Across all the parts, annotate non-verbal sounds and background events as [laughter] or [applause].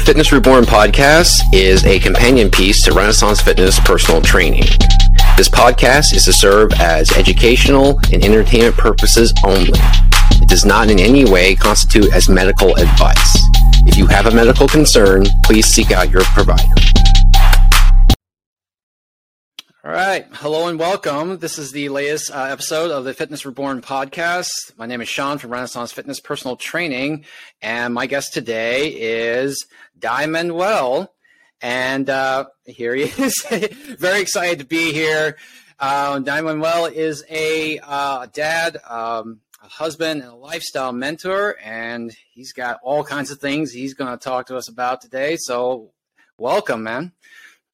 The Fitness Reborn podcast is a companion piece to Renaissance Fitness personal training. This podcast is to serve as educational and entertainment purposes only. It does not in any way constitute as medical advice. If you have a medical concern, please seek out your provider. All right. Hello and welcome. This is the latest uh, episode of the Fitness Reborn podcast. My name is Seann from Renaissance Fitness Personal Training, and my guest today is Dai Manuel. And uh, here he [laughs] is. Very excited to be here. Uh, Dai Manuel is a uh, dad, um, a husband, and a lifestyle mentor, and he's got all kinds of things he's going to talk to us about today. So, welcome, man.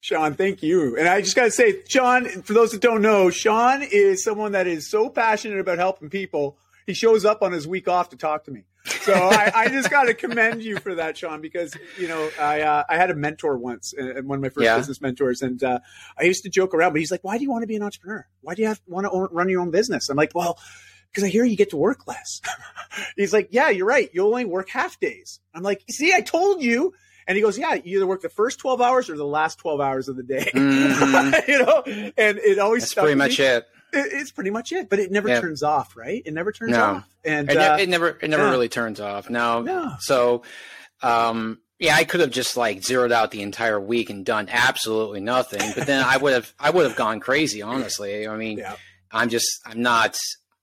Seann, thank you. And I just got to say, Seann, for those that don't know, Seann is someone that is so passionate about helping people. He shows up on his week off to talk to me. So I, I, just got to commend you for that, Seann, because you know I uh, I had a mentor once, uh, one of my first yeah. business mentors, and uh, I used to joke around, but he's like, "Why do you want to be an entrepreneur? Why do you have want to run your own business?" I'm like, "Well." Because I hear you get to work less. [laughs] he's like, yeah, you're right. You only work half days. I'm like, see, I told you and he goes, yeah, you either work the first 12 hours or the last 12 hours of the day. Mm-hmm. [laughs] you know, and it always That's pretty much it. it. It's pretty much it, but it never yeah. turns off, right? It never turns no. off. And it, uh, it never, it never yeah. really turns off. No. no. So, um, yeah, I could have just like zeroed out the entire week and done absolutely nothing, but then I would have, I would have gone crazy, honestly. I mean, yeah. I'm just, I'm not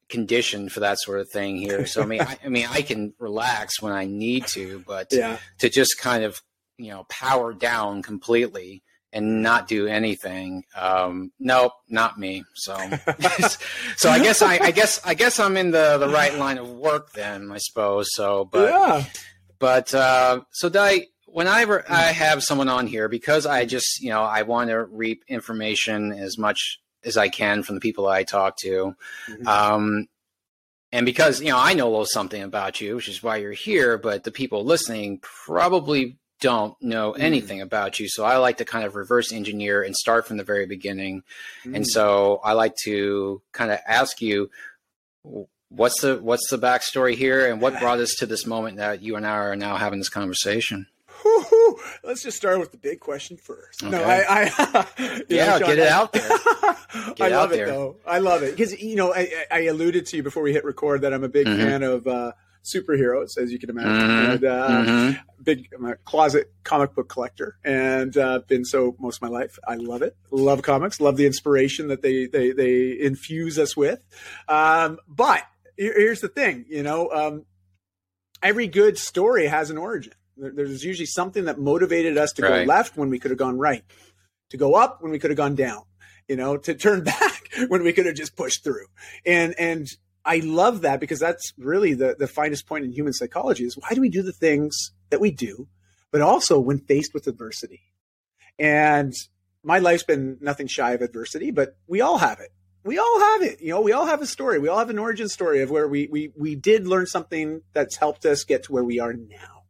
conditioned for that sort of thing here. So I mean, I, I, mean, I can relax when I need to, but [laughs] yeah. to just kind of you know power down completely and not do anything. Um, nope, not me. So, [laughs] so I guess I, I, guess I guess I'm in the the right line of work then, I suppose. So, but yeah. but uh, so Dai, whenever I have someone on here, because I just you know I want to reap information as much as I can from the people I talk to. Mm-hmm. Um, and because you know I know a little something about you, which is why you're here, but the people listening probably don't know mm. anything about you. So I like to kind of reverse engineer and start from the very beginning. Mm. And so I like to kind of ask you what's the what's the backstory here and what brought us to this moment that you and I are now having this conversation. Let's just start with the big question first. Okay. No, I, I [laughs] yeah, know, get it out there. [laughs] Get I love it there. though. I love it because you know I, I, alluded to you before we hit record that I'm a big mm-hmm. fan of uh, superheroes, as you can imagine. Mm-hmm. And, uh, mm-hmm. Big I'm a closet comic book collector, and uh, been so most of my life. I love it. Love comics. Love the inspiration that they they they infuse us with. Um, but here's the thing, you know, um, every good story has an origin. There's usually something that motivated us to right. go left when we could have gone right, to go up when we could have gone down, you know, to turn [laughs] back when we could have just pushed through. And and I love that because that's really the, the finest point in human psychology is why do we do the things that we do, but also when faced with adversity. And my life's been nothing shy of adversity, but we all have it. We all have it. You know, we all have a story. We all have an origin story of where we we we did learn something that's helped us get to where we are now.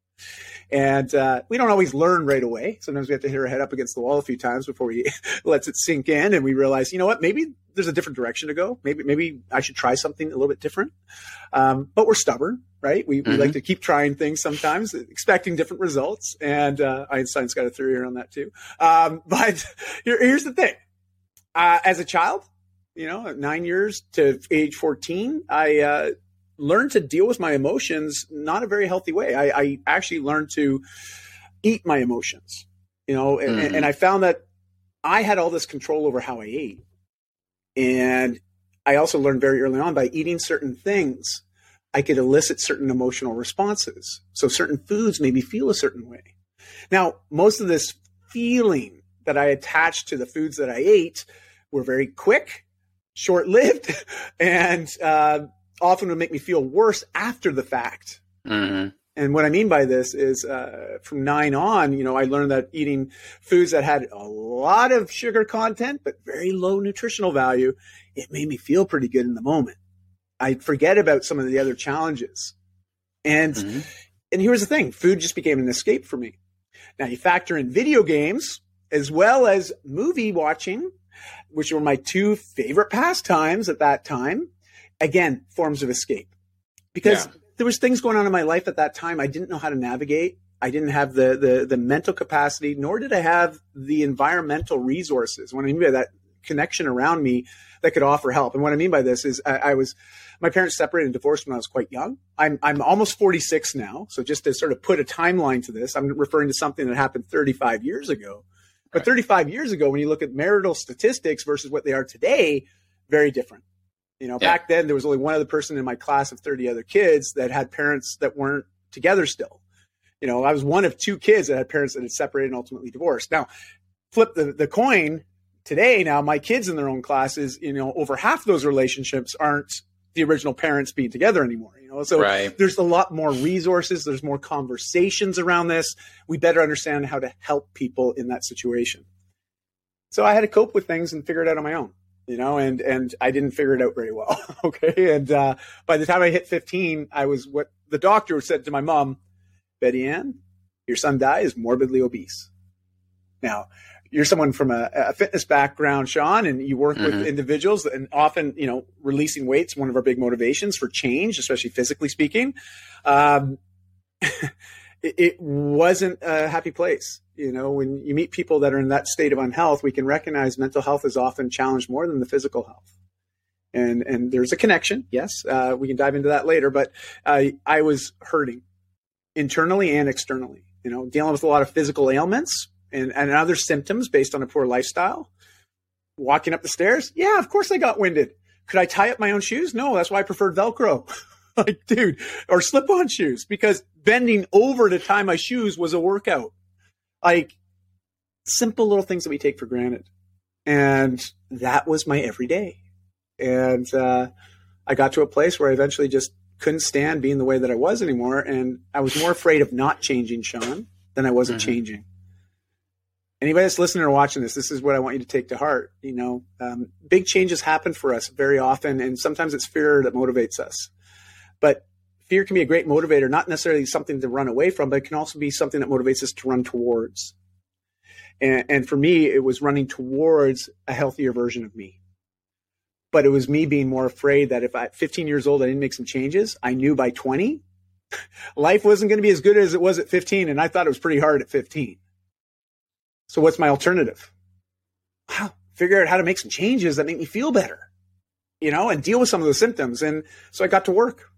And uh, we don't always learn right away. Sometimes we have to hit our head up against the wall a few times before we [laughs] lets it sink in, and we realize, you know what, maybe there's a different direction to go. Maybe maybe I should try something a little bit different. Um, but we're stubborn, right? We, mm-hmm. we like to keep trying things sometimes, expecting different results. And uh, Einstein's got a theory around that too. Um, [laughs] but here, here's the thing: uh, as a child, you know, nine years to age 14, I uh, learned to deal with my emotions not a very healthy way. I, I actually learned to eat my emotions, you know, and, mm-hmm. and I found that I had all this control over how I ate. And I also learned very early on by eating certain things, I could elicit certain emotional responses. So certain foods made me feel a certain way. Now, most of this feeling that I attached to the foods that I ate were very quick, short lived, [laughs] and uh, often would make me feel worse after the fact. Mm-hmm. And what I mean by this is uh, from nine on, you know, I learned that eating foods that had a lot of sugar content, but very low nutritional value, it made me feel pretty good in the moment. I forget about some of the other challenges. And, mm-hmm. and here's the thing food just became an escape for me. Now you factor in video games as well as movie watching, which were my two favorite pastimes at that time again, forms of escape. Because yeah. there was things going on in my life at that time I didn't know how to navigate. I didn't have the, the, the mental capacity, nor did I have the environmental resources. When I mean by that connection around me that could offer help. And what I mean by this is I, I was, my parents separated and divorced when I was quite young. I'm, I'm almost 46 now. So just to sort of put a timeline to this, I'm referring to something that happened 35 years ago. But 35 years ago, when you look at marital statistics versus what they are today, very different. You know, yeah. back then there was only one other person in my class of 30 other kids that had parents that weren't together still. You know, I was one of two kids that had parents that had separated and ultimately divorced. Now, flip the, the coin today. Now, my kids in their own classes, you know, over half those relationships aren't the original parents being together anymore. You know, so right. there's a lot more resources. There's more conversations around this. We better understand how to help people in that situation. So I had to cope with things and figure it out on my own. You know, and and I didn't figure it out very well. [laughs] okay, and uh, by the time I hit 15, I was what the doctor said to my mom, Betty Ann, your son dies morbidly obese. Now, you're someone from a, a, fitness background, Seann, and you work mm-hmm. with individuals, and often, you know, releasing weights one of our big motivations for change, especially physically speaking. Um, [laughs] it, it, wasn't a happy place. You know, when you meet people that are in that state of unhealth, we can recognize mental health is often challenged more than the physical health. And and there's a connection. Yes, uh, we can dive into that later. But uh, I was hurting internally and externally. You know, dealing with a lot of physical ailments, and, and other symptoms based on a poor lifestyle. Walking up the stairs, yeah, of course I got winded. Could I tie up my own shoes? No, that's why I preferred Velcro. [laughs] like, dude, or slip on shoes because bending over to tie my shoes was a workout. Like, simple little things that we take for granted. And that was my everyday. And uh, I got to a place where I eventually just couldn't stand being the way that I was anymore. And I was more afraid of not changing, Seann, than I was of mm-hmm. changing anybody that's listening or watching this, this is what I want you to take to heart. You know, um, big changes happen for us very often, and sometimes it's fear that motivates us. But fear can be a great motivator, not necessarily something to run away from, but it can also be something that motivates us to run towards. And, and for me, it was running towards a healthier version of me. But it was me being more afraid that if at 15 years old I didn't make some changes, I knew by 20 [laughs] life wasn't going to be as good as it was at 15, and I thought it was pretty hard at 15. So what's my alternative? Wow, figure out how to make some changes that make me feel better, you know, and deal with some of the symptoms. And so I got to work.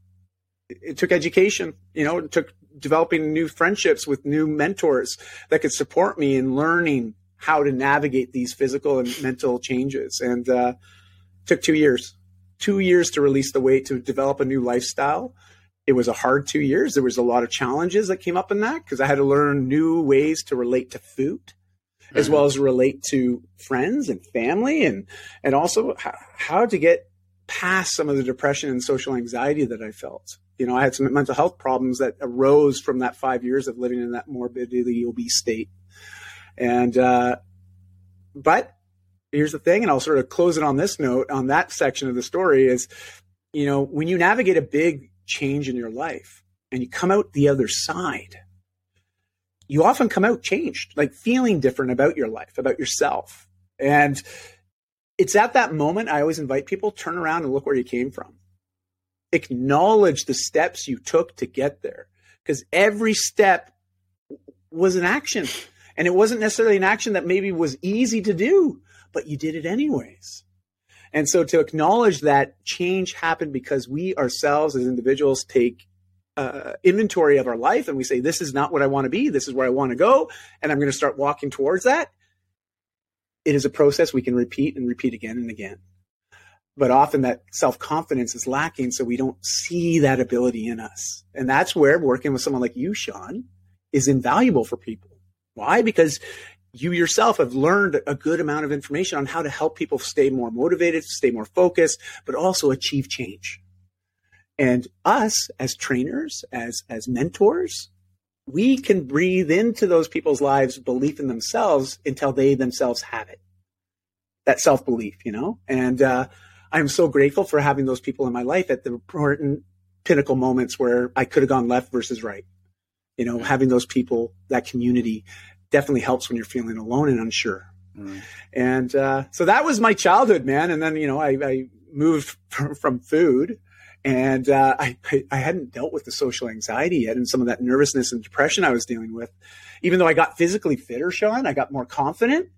It took education, you know, it took developing new friendships with new mentors that could support me in learning how to navigate these physical and mental changes. And uh, took two years, two years to release the weight to develop a new lifestyle. It was a hard two years. There was a lot of challenges that came up in that because I had to learn new ways to relate to food mm-hmm. as well as relate to friends and family and and also how, how to get past some of the depression and social anxiety that I felt. You know, I had some mental health problems that arose from that five years of living in that morbidly obese state. And, uh, but here's the thing, and I'll sort of close it on this note on that section of the story is, you know, when you navigate a big change in your life and you come out the other side, you often come out changed, like feeling different about your life, about yourself. And it's at that moment I always invite people turn around and look where you came from. Acknowledge the steps you took to get there because every step was an action. And it wasn't necessarily an action that maybe was easy to do, but you did it anyways. And so to acknowledge that change happened because we ourselves as individuals take uh, inventory of our life and we say, this is not what I want to be, this is where I want to go, and I'm going to start walking towards that, it is a process we can repeat and repeat again and again. But often that self confidence is lacking, so we don't see that ability in us. And that's where working with someone like you, Seann, is invaluable for people. Why? Because you yourself have learned a good amount of information on how to help people stay more motivated, stay more focused, but also achieve change. And us as trainers, as, as mentors, we can breathe into those people's lives belief in themselves until they themselves have it. That self belief, you know? And uh, I'm so grateful for having those people in my life at the important pinnacle moments where I could have gone left versus right. You know, having those people, that community definitely helps when you're feeling alone and unsure. Mm. And uh, so that was my childhood, man. And then, you know, I, I moved [laughs] from, from food And uh, I, I hadn't dealt with the social anxiety yet and some of that nervousness and depression I was dealing with. Even though I got physically fitter, Seann, I got more confident.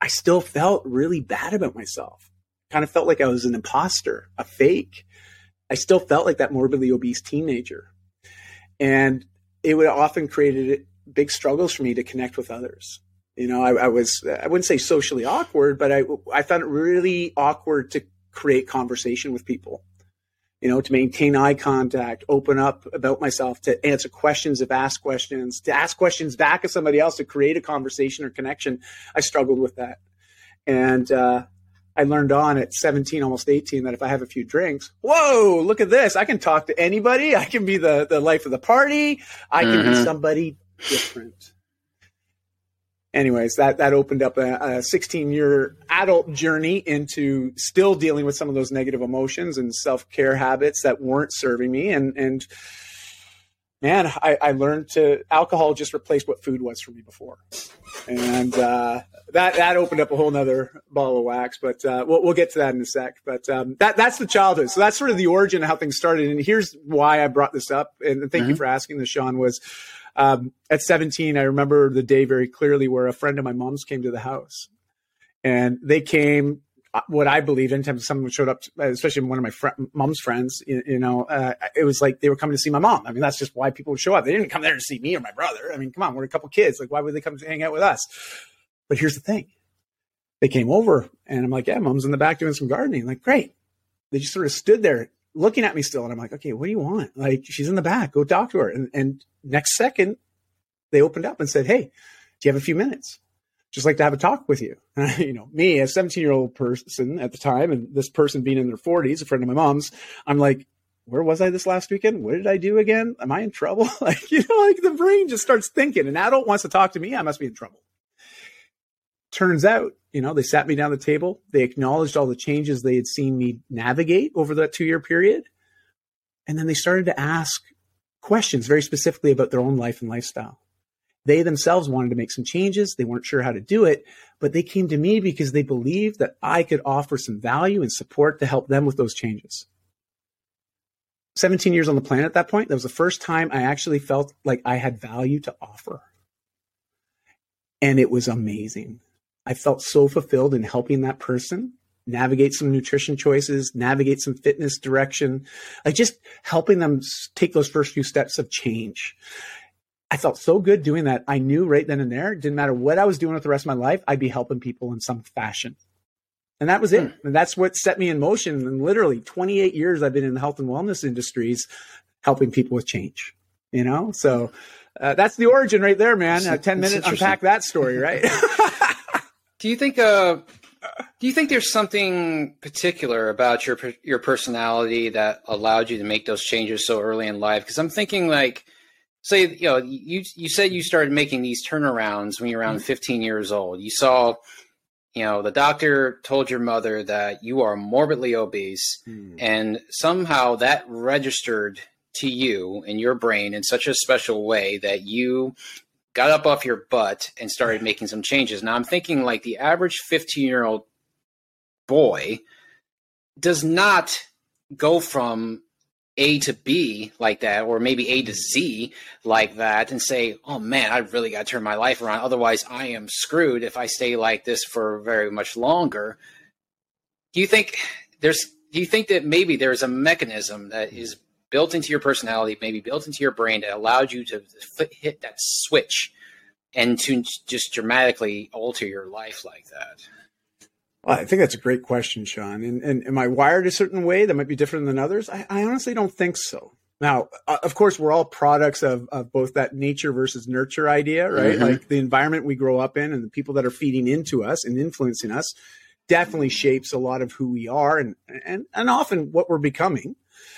I still felt really bad about myself. Kind of felt like I was an imposter, a fake. I still felt like that morbidly obese teenager. And it would often created big struggles for me to connect with others. You know, I, I, was, I wouldn't say socially awkward, but I, I found it really awkward to create conversation with people. You know, to maintain eye contact, open up about myself, to answer questions if asked questions, to ask questions back of somebody else, to create a conversation or connection. I struggled with that. And, uh, I learned on at 17, almost 18, that if I have a few drinks, whoa, look at this. I can talk to anybody. I can be the, the life of the party. I can mm-hmm. be somebody different. Anyways, that, that opened up a, a 16 year adult journey into still dealing with some of those negative emotions and self care habits that weren't serving me. And, and man, I, I learned to alcohol just replaced what food was for me before. And, uh, that that opened up a whole nother ball of wax, but uh, we'll, we'll get to that in a sec. But um, that that's the childhood. So that's sort of the origin of how things started. And here's why I brought this up. And thank mm-hmm. you for asking this, Seann. Was um, at 17, I remember the day very clearly where a friend of my mom's came to the house, and they came. What I believe, anytime someone showed up, especially one of my fr- mom's friends, you, you know, uh, it was like they were coming to see my mom. I mean, that's just why people would show up. They didn't come there to see me or my brother. I mean, come on, we're a couple kids. Like, why would they come to hang out with us? But here's the thing. They came over and I'm like, yeah, mom's in the back doing some gardening. I'm like, great. They just sort of stood there looking at me still. And I'm like, okay, what do you want? Like, she's in the back. Go talk to her. And, and next second, they opened up and said, hey, do you have a few minutes? Just like to have a talk with you. [laughs] you know, me, a 17 year old person at the time, and this person being in their 40s, a friend of my mom's, I'm like, where was I this last weekend? What did I do again? Am I in trouble? [laughs] like, you know, like the brain just starts thinking. An adult wants to talk to me. I must be in trouble. Turns out, you know, they sat me down the table. They acknowledged all the changes they had seen me navigate over that two year period. And then they started to ask questions very specifically about their own life and lifestyle. They themselves wanted to make some changes. They weren't sure how to do it, but they came to me because they believed that I could offer some value and support to help them with those changes. 17 years on the planet at that point, that was the first time I actually felt like I had value to offer. And it was amazing. I felt so fulfilled in helping that person navigate some nutrition choices, navigate some fitness direction, like just helping them take those first few steps of change. I felt so good doing that. I knew right then and there, didn't matter what I was doing with the rest of my life, I'd be helping people in some fashion. And that was it. Hmm. And that's what set me in motion. And literally 28 years I've been in the health and wellness industries helping people with change, you know? So uh, that's the origin right there, man. Uh, 10 minutes unpack that story, right? [laughs] [laughs] Do you think uh do you think there's something particular about your your personality that allowed you to make those changes so early in life? Because I'm thinking like, say, you know, you you said you started making these turnarounds when you were around mm-hmm. 15 years old. You saw, you know, the doctor told your mother that you are morbidly obese, mm. and somehow that registered to you in your brain in such a special way that you got up off your butt and started [laughs] making some changes. Now I'm thinking like the average 15 year old boy does not go from A to B like that, or maybe A to Z like that, and say, oh man, I really got to turn my life around. Otherwise, I am screwed if I stay like this for very much longer. Do you think there's, do you think that maybe there's a mechanism that hmm. is built into your personality, maybe built into your brain that allowed you to hit that switch and to just dramatically alter your life like that? Well, I think that's a great question, Seann. And, and am I wired a certain way that might be different than others? I, I honestly don't think so. Now, uh, of course, we're all products of, of both that nature versus nurture idea, right? Mm-hmm. Like the environment we grow up in and the people that are feeding into us and influencing us definitely shapes a lot of who we are and, and, and often what we're becoming.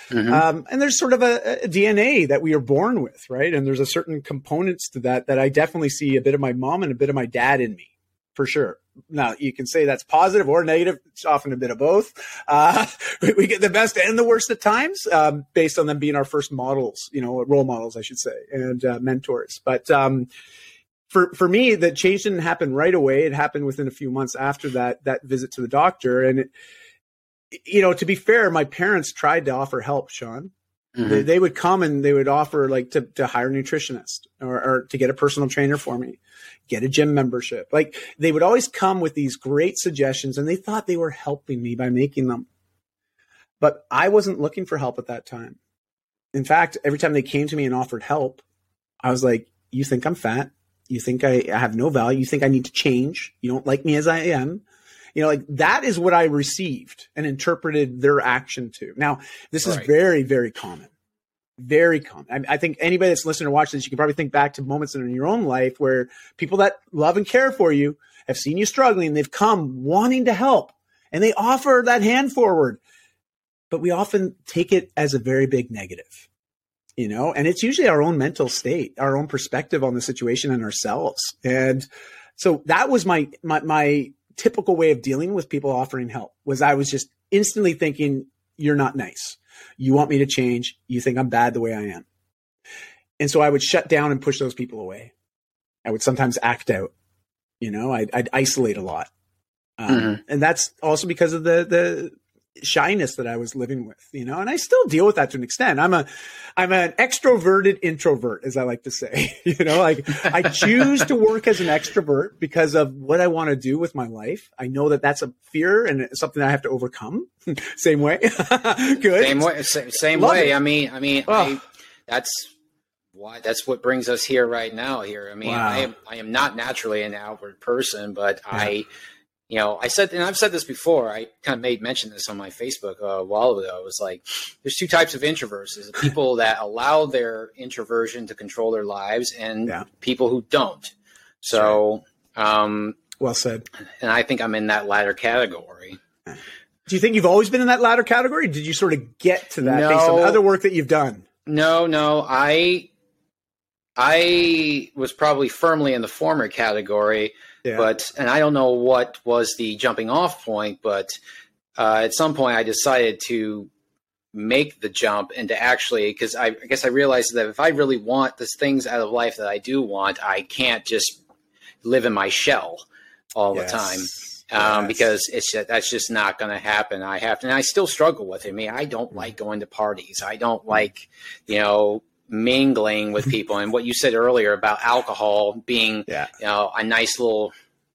Mm-hmm. Um, and there's sort of a, a, DNA that we are born with, right? And there's a certain components to that that I definitely see a bit of my mom and a bit of my dad in me, for sure. Now you can say that's positive or negative. It's often a bit of both. Uh, [laughs] we, we, get the best and the worst at times, um, based on them being our first models, you know, role models, I should say, and uh, mentors. But um, for for me, the change didn't happen right away. It happened within a few months after that that visit to the doctor, and it you know, to be fair, my parents tried to offer help, Seann. Mm-hmm. They, they, would come and they would offer like to, to hire a nutritionist or, or to get a personal trainer for me, get a gym membership. Like they would always come with these great suggestions and they thought they were helping me by making them. But I wasn't looking for help at that time. In fact, every time they came to me and offered help, I was like, you think I'm fat? You think I, I have no value? You think I need to change? You don't like me as I am? You know, like that is what I received and interpreted their action to. Now, this is very, very common. Very common. I, I, think anybody that's listening or watching this, you can probably think back to moments in your own life where people that love and care for you have seen you struggling. They've come wanting to help and they offer that hand forward. But we often take it as a very big negative you know and it's usually our own mental state our own perspective on the situation and ourselves and so that was my my my typical way of dealing with people offering help was I was just instantly thinking, you're not nice. You want me to change. You think I'm bad the way I am. And so I would shut down and push those people away. I would sometimes act out. You know, I'd, I'd isolate a lot. Um, mm-hmm. And that's also because of the, the, shyness that I was living with, you know, and I still deal with that to an extent. I'm a, I'm an extroverted introvert, as I like to say, [laughs] you know, like I choose to work as an extrovert because of what I want to do with my life. I know that that's a fear and something I have to overcome. [laughs] same way. [laughs] Good. Same way. Same Love way. It. I mean, I mean, oh. I, that's why that's what brings us here right now here. I mean, wow. I am, I am not naturally an outward person, but yeah. I, you know, I said, and I've said this before. I kind of made mention this on my Facebook uh, a while ago. It was like, there's two types of introverts: is people [laughs] that allow their introversion to control their lives, and yeah. people who don't. So, um, well said. And I think I'm in that latter category. Do you think you've always been in that latter category? Did you sort of get to that no, based on other work that you've done? No, no. I I was probably firmly in the former category yeah. But and I don't know what was the jumping off point, but uh, at some point I decided to make the jump and to actually because I, I, guess I realized that if I really want the things out of life that I do want, I can't just live in my shell all yes. the time. Um, yes. because it's that's just not going to happen. I have to, and I still struggle with it. I mean, I don't mm. like going to parties. I don't like, you know, mingling with [laughs] people and what you said earlier about alcohol being yeah. you know a nice little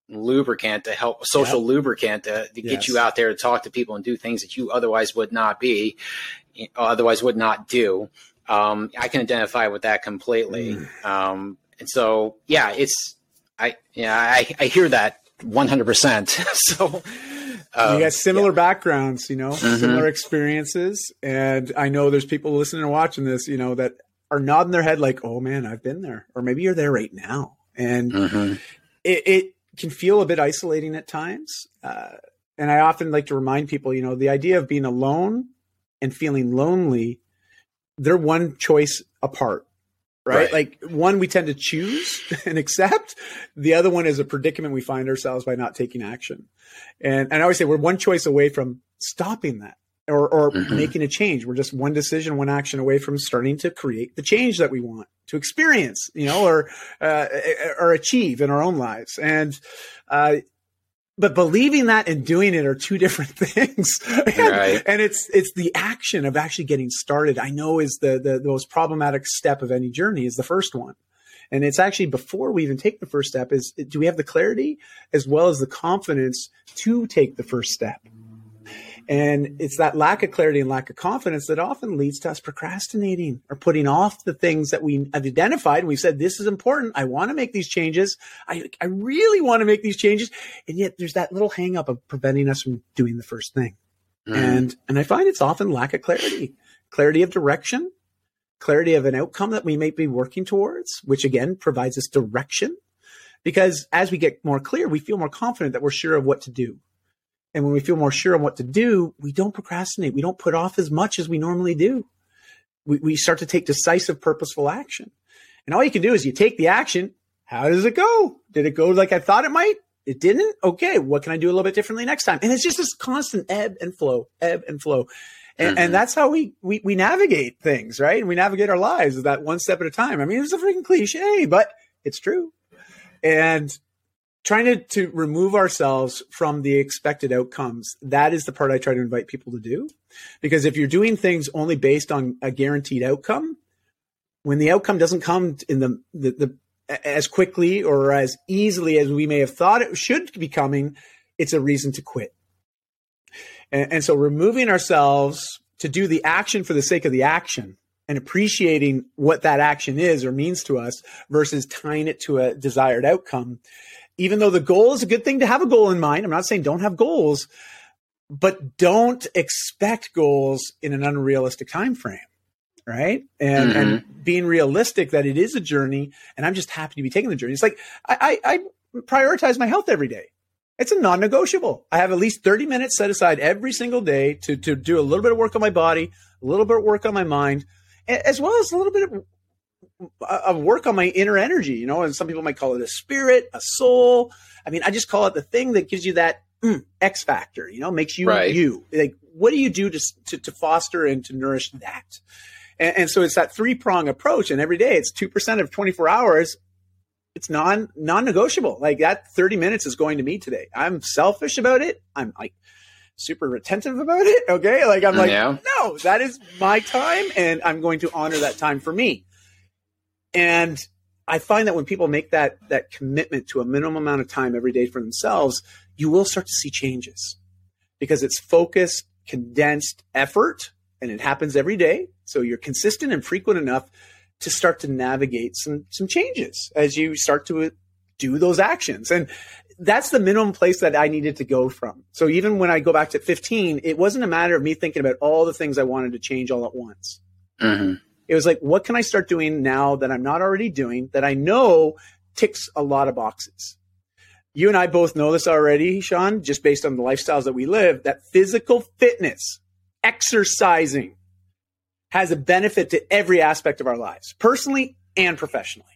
lubricant to help social lubricant to, to yes. get you out there to talk to people and do things that you otherwise would not be otherwise would not do um, i can identify with that completely mm. um, and so yeah it's i yeah i, I hear that 100% [laughs] so um, you got similar yeah. backgrounds, you know, mm-hmm. similar experiences. And I know there's people listening and watching this, you know, that are nodding their head like, "Oh man, I've been there," or maybe you're there right now, and mm-hmm. it, it, can feel a bit isolating at times. Uh, and I often like to remind people, you know, the idea of being alone and feeling lonely, they're one choice apart. Right? right? Like one we tend to choose [laughs] and accept. The other one is a predicament we find ourselves by not taking action. And, and I always say we're one choice away from stopping that or, or mm-hmm. making a change. We're just one decision, one action away from starting to create the change that we want to experience, you know, or uh, or achieve in our own lives. And uh, but believing that and doing it are two different [laughs] things. and, right. and, it's it's the action of actually getting started. I know is the, the the most problematic step of any journey is the first one. And it's actually before we even take the first step is do we have the clarity as well as the confidence to take the first step? And it's that lack of clarity and lack of confidence that often leads to us procrastinating or putting off the things that we have identified. And we said, this is important. I want to make these changes. I, I really want to make these changes. And yet there's that little hangup of preventing us from doing the first thing. Mm. And, and I find it's often lack of clarity, clarity of direction, clarity of an outcome that we may be working towards, which again provides us direction. Because as we get more clear, we feel more confident that we're sure of what to do. And when we feel more sure on what to do, we don't procrastinate. We don't put off as much as we normally do. We, we start to take decisive, purposeful action. And all you can do is you take the action. How does it go? Did it go like I thought it might? It didn't? Okay. What can I do a little bit differently next time? And it's just this constant ebb and flow, ebb and flow. And, mm-hmm. and that's how we, we, we navigate things, right? And we navigate our lives is that one step at a time. I mean, it's a freaking cliche, but it's true. And trying to, to remove ourselves from the expected outcomes, that is the part I try to invite people to do. Because if you're doing things only based on a guaranteed outcome, when the outcome doesn't come in the, the, the as quickly or as easily as we may have thought it should be coming, it's a reason to quit. And, and so removing ourselves to do the action for the sake of the action and appreciating what that action is or means to us versus tying it to a desired outcome. Even though the goal is a good thing to have a goal in mind, I'm not saying don't have goals, but don't expect goals in an unrealistic time frame right? And mm-hmm. and being realistic that it is a journey and i'm just happy to be taking the journey. It's like i i, I prioritize my health every day. It's a non-negotiable. I have at least 30 minutes set aside every single day to to do a little bit of work on my body a little bit of work on my mind as well as a little bit of, of work on my inner energy, you know, and some people might call it a spirit, a soul. I mean, I just call it the thing that gives you that mm, X factor, you know, makes you right. you. Like, what do you do to, to, to foster and to nourish that? And, and so it's that three prong approach. And every day it's 2% of 24 hours. It's non non negotiable. Like that 30 minutes is going to me today. I'm selfish about it. I'm like, super retentive about it. Okay. Like I'm like, yeah. no, that is my time and I'm going to honor that time for me. And I find that when people make that that commitment to a minimum amount of time every day for themselves, you will start to see changes because it's focused, condensed effort and it happens every day. So you're consistent and frequent enough to start to navigate some some changes as you start to do those actions. And that's the minimum place that I needed to go from. So even when I go back to 15, it wasn't a matter of me thinking about all the things I wanted to change all at once. Mm-hmm. It was like, what can I start doing now that I'm not already doing that I know ticks a lot of boxes? You and I both know this already, Seann, just based on the lifestyles that we live, that physical fitness, exercising has a benefit to every aspect of our lives, personally and professionally.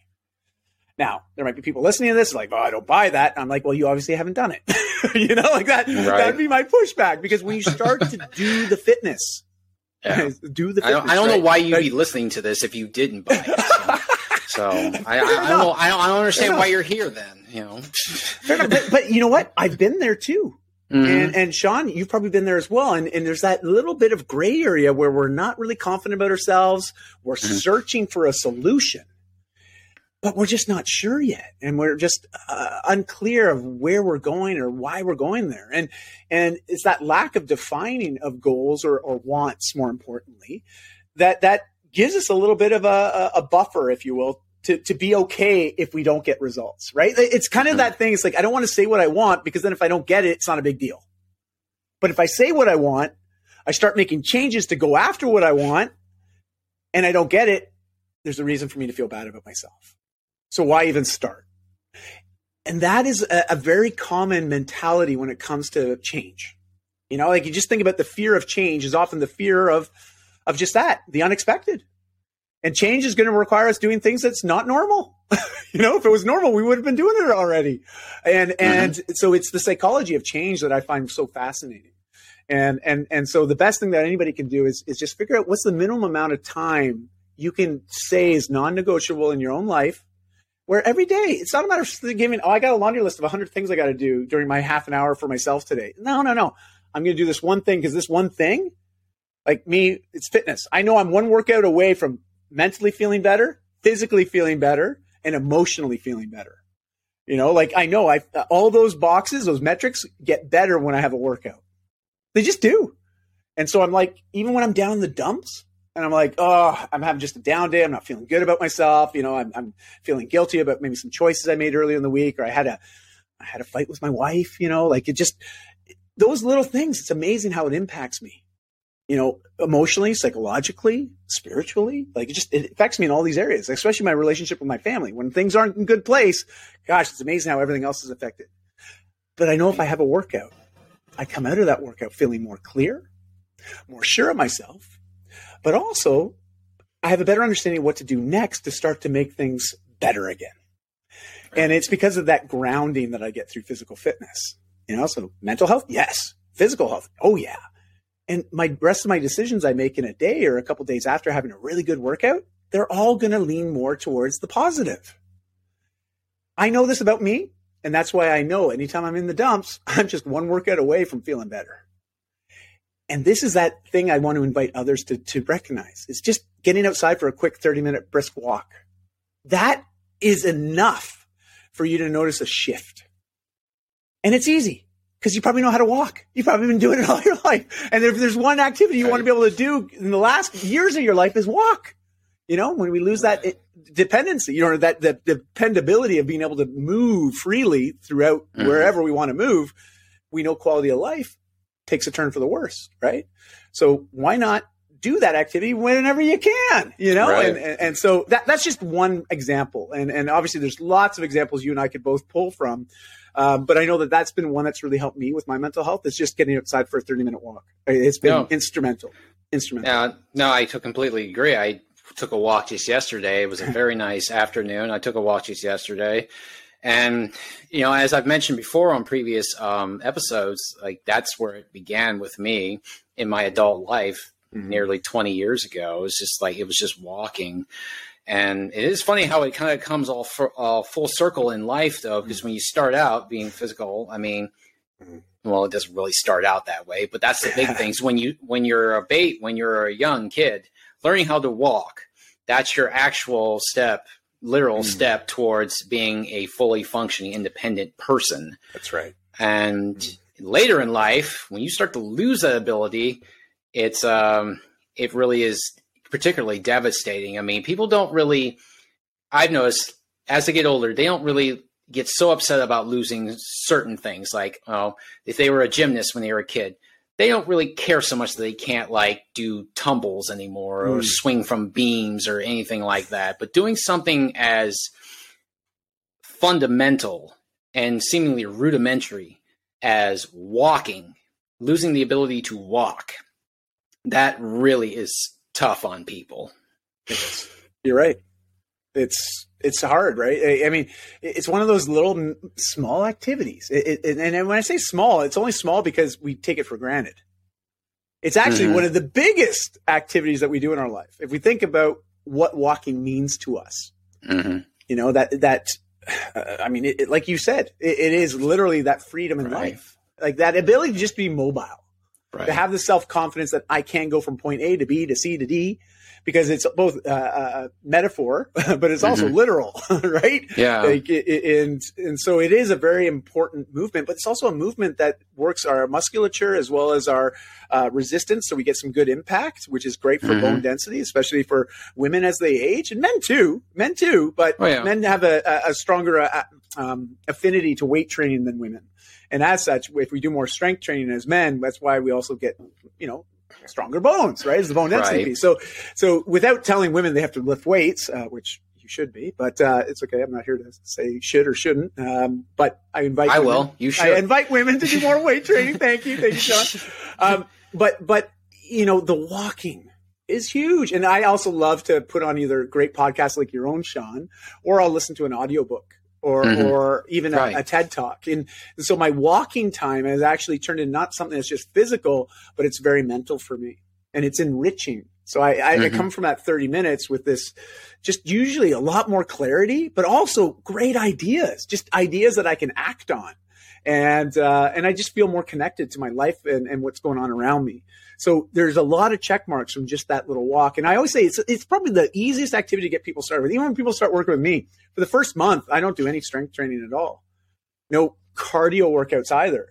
Now, there might be people listening to this like, oh, I don't buy that. I'm like, well, you obviously haven't done it. [laughs] you know, like that. Right. That'd be my pushback because when you start to do the fitness, yeah. [laughs] do the. I don't, I don't right? know why you'd be listening to this if you didn't buy it. So, [laughs] so I, I, I, don't know. I don't, I don't understand why you're here then, you know. but, but you know what? I've been there too. Mm-hmm. And, and Seann, you've probably been there as well. And, and there's that little bit of gray area where we're not really confident about ourselves. We're mm-hmm. searching for a solution but we're just not sure yet. And we're just uh, unclear of where we're going or why we're going there. And and it's that lack of defining of goals or, or wants more importantly that that gives us a little bit of a, a buffer if you will to, to be okay if we don't get results right? It's kind of mm-hmm. that thing. It's like i don't want to say what i want because then if i don't get it it's not a big deal. But if i say what i want i start making changes to go after what i want and i don't get it there's a reason for me to feel bad about myself so why even start? And that is a, a very common mentality when it comes to change. You know, like you just think about the fear of change is often the fear of of just that, the unexpected. And change is going to require us doing things that's not normal. [laughs] you know, if it was normal, we would have been doing it already. And mm-hmm. and so it's the psychology of change that I find so fascinating. And and and so the best thing that anybody can do is is just figure out what's the minimum amount of time you can say is non-negotiable in your own life where every day it's not a matter of giving oh i got a laundry list of 100 things i got to do during my half an hour for myself today. No no no. I'm going to do this one thing because this one thing like me it's fitness. I know i'm one workout away from mentally feeling better physically feeling better and emotionally feeling better. You know like i know i all those boxes those metrics get better when i have a workout. They just do. And so i'm like even when i'm down in the dumps and I'm like, oh, I'm having just a down day. I'm not feeling good about myself. You know, I'm, I'm feeling guilty about maybe some choices I made earlier in the week, or I had a, I had a fight with my wife. You know, like it just those little things. It's amazing how it impacts me. You know, emotionally, psychologically, spiritually. Like it just it affects me in all these areas, especially my relationship with my family. When things aren't in good place, gosh, it's amazing how everything else is affected. But I know if I have a workout, I come out of that workout feeling more clear, more sure of myself but also I have a better understanding of what to do next to start to make things better again. And it's because of that grounding that I get through physical fitness. You know, so mental health, yes. Physical health, oh yeah. And my rest of my decisions I make in a day or a couple days after having a really good workout, they're all going to lean more towards the positive. I know this about me And that's why I know anytime I'm in the dumps, [laughs] I'm just one workout away from feeling better. And this is that thing I want to invite others to, to recognize. It's just getting outside for a quick 30 minute brisk walk. That is enough for you to notice a shift. And it's easy because you probably know how to walk. You've probably been doing it [laughs] all your life. And if there's one activity you right. want to be able to do in the last years of your life is walk. You know, when we lose that dependency, you know, that the dependability of being able to move freely throughout mm-hmm. wherever we want to move, we know quality of life takes a turn for the worse, right? So why not do that activity whenever you can, you know? Right. And, and, and, so that, that's just one example. And, and obviously there's lots of examples you and I could both pull from. Um, but I know that that's been one that's really helped me with my mental health. It's just getting outside for a 30 minute walk. It's been no. instrumental. Instrumental. Yeah, no, I completely agree. I took a walk just yesterday. It was a [laughs] very nice afternoon. I took a walk just yesterday. And, you know, as I've mentioned before on previous um, episodes, like that's where it began with me in my adult life mm-hmm. nearly 20 years ago. It was just like, it was just walking. And it is funny how it kind of comes all for, uh, full circle in life, though, because mm-hmm. when you start out being physical, I mean, mm-hmm. well, it doesn't really start out that way, but that's the big [laughs] things when you when you're a bait, when you're a young kid, learning how to walk, that's your actual step, literal mm. step towards being a fully functioning independent person. That's right. And mm. later in life, when you start to lose that ability, it's um it really is particularly devastating. I mean, people don't really I've noticed as they get older, they don't really get so upset about losing certain things like oh if they were a gymnast when they were a kid they don't really care so much that they can't like do tumbles anymore or mm. swing from beams or anything like that. But doing something as fundamental and seemingly rudimentary as walking, losing the ability to walk, that really is tough on people. You're right. It's it's hard, right? I, mean, it's one of those little small activities. It, it, and when I say small, it's only small because we take it for granted. It's actually mm-hmm. one of the biggest activities that we do in our life. If we think about what walking means to us, mm-hmm. you know that that uh, I mean, it, like you said, it is literally that freedom in right. life, like that ability to just be mobile, right. to have the self confidence that I can go from point A to B to C to D because it's both uh, uh, metaphor, [laughs] but it's also mm-hmm. literal, [laughs] right? Yeah. Like, and and so it is a very important movement, but it's also a movement that works our musculature as well as our uh, resistance, so we get some good impact, which is great for mm-hmm. bone density, especially for women as they age, and men too, men too. But oh, yeah. men have a, a stronger uh, um, affinity to weight training than women. And as such, if we do more strength training as men, that's why we also get, you know, stronger bones, right? Is the bone density right. piece. So, so without telling women they have to lift weights, uh, which you should be, but uh, it's okay. I'm not here to say should or shouldn't. Um, but I invite. I women, will. You should. I invite women to do more weight training. Thank you, thank you, Seann. [laughs] Um, but but you know the walking is huge, and I also love to put on either great podcasts like your own, Seann, or I'll listen to an audiobook or mm-hmm. or even right. a, a, TED talk. And, and, so my walking time has actually turned into not something that's just physical, but it's very mental for me, and it's enriching. So I, I, mm-hmm. I come from that 30 minutes with this, just usually a lot more clarity, but also great ideas, just ideas that I can act on. And, uh, and I just feel more connected to my life and, and what's going on around me. So there's a lot of check marks from just that little walk. And I always say it's, it's probably the easiest activity to get people started with. Even when people start working with me, for the first month, I don't do any strength training at all. No cardio workouts either.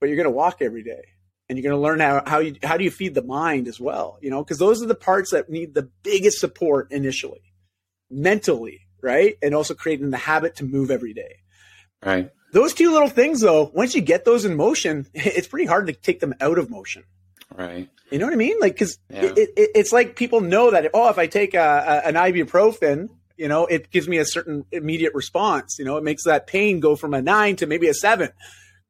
But you're going to walk every day and you're going to learn how, how you, how do you feed the mind as well, you know, because those are the parts that need the biggest support initially, mentally, right? And also creating the habit to move every day. Right. Those two little things, though, once you get those in motion, [laughs] it's pretty hard to take them out of motion. Right. You know what I mean? Like, because yeah. it, it, it's like people know that, oh, if I take a, a, an ibuprofen, you know, it gives me a certain immediate response. You know, it makes that pain go from a nine to maybe a seven.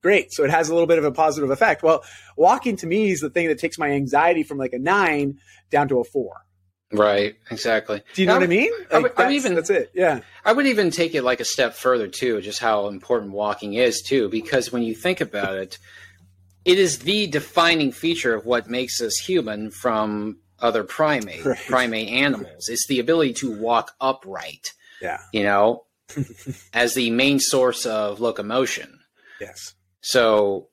Great. So it has a little bit of a positive effect. Well, walking to me is the thing that takes my anxiety from like a nine down to a four. Right, exactly. Do you know what I mean? Like I would, that's, I even, that's it. Yeah. I would even take it like a step further too, just how important walking is too, because when you think about it, it is the defining feature of what makes us human from other primate right. primate animals. It's the ability to walk upright. Yeah. You know, [laughs] as the main source of locomotion. Yes. So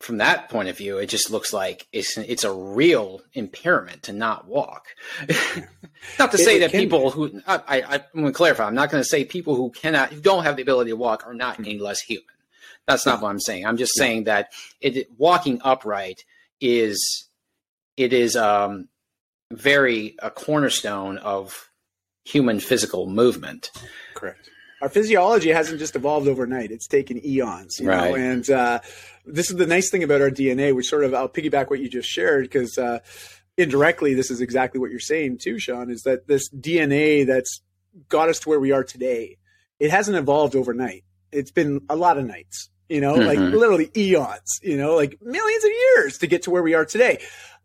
from that point of view, it just looks like it's it's a real impairment to not walk. [laughs] not to say it, that people be. who I, I, I'm going to clarify. I'm not going to say people who cannot who don't have the ability to walk are not any less human. That's not what I'm saying. I'm just yeah. saying that it, walking upright is it is um, very a cornerstone of human physical movement. Correct our physiology hasn't just evolved overnight. It's taken eons, you right. know, and uh, this is the nice thing about our DNA, which sort of I'll piggyback what you just shared because uh, indirectly this is exactly what you're saying too, Seann. Is that this DNA that's got us to where we are today? It hasn't evolved overnight. It's been a lot of nights, you know, mm-hmm. like literally eons, you know, like millions of years to get to where we are today.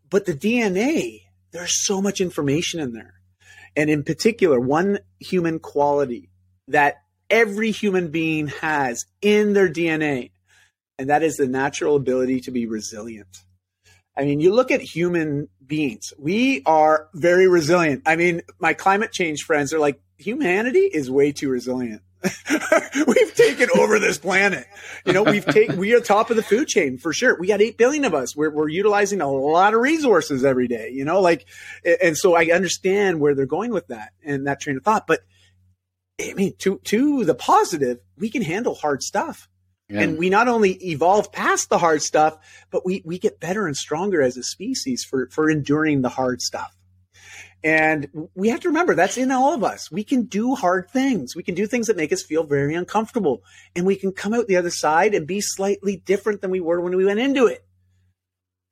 But the DNA, there's so much information in there. And in particular, one human quality that every human being has in their DNA, and that is the natural ability to be resilient. I mean, you look at human beings, we are very resilient. I mean, my climate change friends are like, humanity is way too resilient. [laughs] we've taken over this planet. You know, we've taken, we are top of the food chain for sure. We got 8 billion of us. We're, we're utilizing a lot of resources every day, you know, like, and so I understand where they're going with that and that train of thought. But I mean, to to the positive, we can handle hard stuff. Yeah. And we not only evolve past the hard stuff, but we we get better and stronger as a species for for enduring the hard stuff. And we have to remember that's in all of us. We can do hard things. We can do things that make us feel very uncomfortable. And we can come out the other side and be slightly different than we were when we went into it.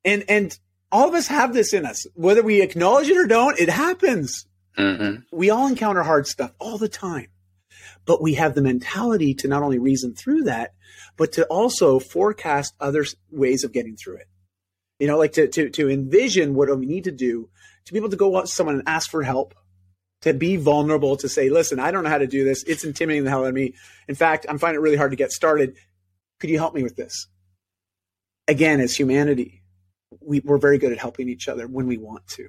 And and all of us have this in us. Whether we acknowledge it or don't, it happens. Mm-hmm. We all encounter hard stuff all the time but we have the mentality to not only reason through that, but to also forecast other ways of getting through it. You know, like to, to, to envision what we need to do to be able to go up to someone and ask for help, to be vulnerable, to say, listen, I don't know how to do this. It's intimidating the hell out of me. In fact, I'm finding it really hard to get started. Could you help me with this? Again, as humanity, we, we're very good at helping each other when we want to.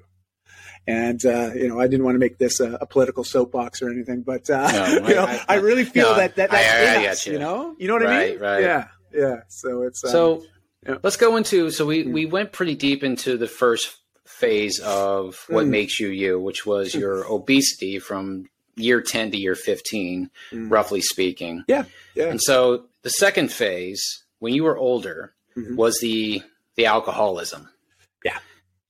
And uh, you know, I didn't want to make this a, a political soapbox or anything, but uh, no, [laughs] you know, I, I, I, really feel no, that, that that's I, in us. You. you. know, you know what right, I mean? Right. Yeah, yeah. So it's um, so. Yeah. Let's go into. So we mm. we went pretty deep into the first phase of what mm. makes you you, which was mm. your obesity from year 10 to year 15, mm. roughly speaking. Yeah. Yeah. And so the second phase, when you were older, mm-hmm. was the the alcoholism. Yeah.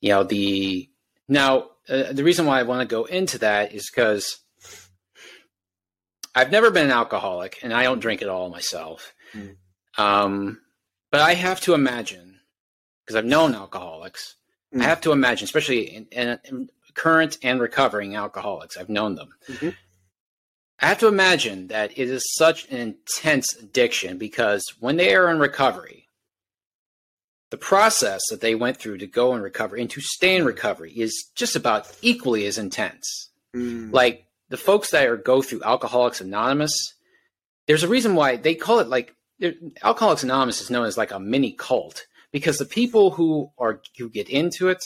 You know, the now uh, the reason why I want to go into that is because I've never been an alcoholic and I don't drink at all myself. Mm. Um, but I have to imagine, because I've known alcoholics, mm. I have to imagine, especially in, in, in, current and recovering alcoholics, I've known them. Mm-hmm. I have to imagine that it is such an intense addiction because when they are in recovery, the process that they went through to go and recover and to stay in recovery is just about equally as intense. Mm. Like the folks that are go through Alcoholics Anonymous, there's a reason why they call it like Alcoholics Anonymous is known as like a mini cult because the people who are who get into it,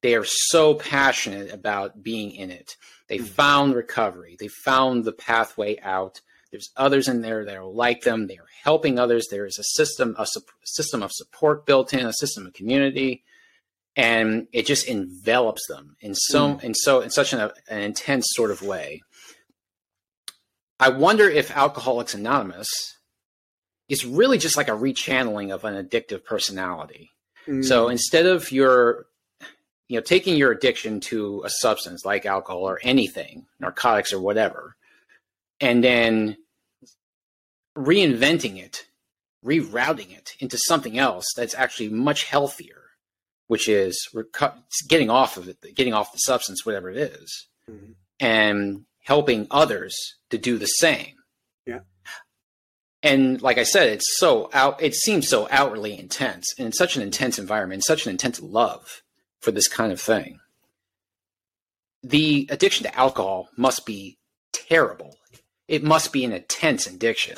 they are so passionate about being in it. They mm. found recovery. They found the pathway out. There's others in there that are like them. They are helping others. There is a system, a su- system of support built in, a system of community, and it just envelops them in so mm. in so in such an, an intense sort of way. I wonder if Alcoholics Anonymous is really just like a rechanneling of an addictive personality. Mm. So instead of your you know taking your addiction to a substance like alcohol or anything narcotics or whatever and then reinventing it, rerouting it into something else that's actually much healthier, which is getting off of it, getting off the substance, whatever it is, mm-hmm. and helping others to do the same. And like I said, it's so out. It seems so outwardly intense, and in such an intense environment, such an intense love for this kind of thing. The addiction to alcohol must be terrible it must be an intense addiction.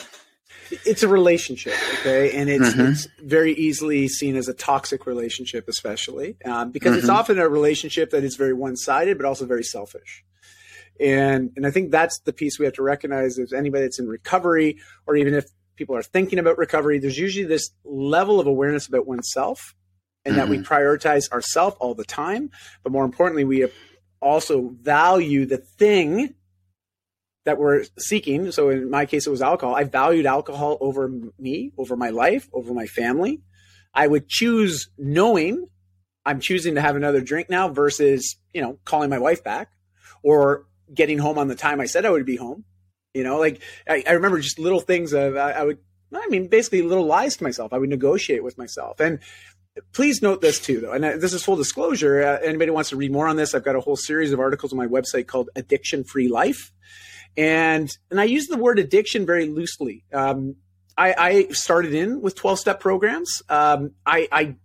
It's a relationship, okay, and it's, mm-hmm. it's very easily seen as a toxic relationship, especially um, because mm-hmm. it's often a relationship that is very one-sided, but also very selfish. And and I think that's the piece we have to recognize as anybody that's in recovery, or even if people are thinking about recovery, there's usually this level of awareness about oneself and mm-hmm. that we mm-hmm. prioritize ourselves all the time. But more importantly, we also value the thing that we're seeking. So in my case, it was alcohol. I valued alcohol over me, over my life, over my family. I would choose knowing I'm choosing to have another drink now versus, you know, calling my wife back or getting home on the time I said I would be home. You know, like I, I remember just little things of I, I would, I mean, basically little lies to myself. I would negotiate with myself. And please note this too, though, and this is full disclosure. Uh, anybody wants to read more on this? I've got a whole series of articles on my website called Addiction Free Life. And, and I use the word addiction very loosely. Um, I, I, started in with 12 step programs. Um, I, I,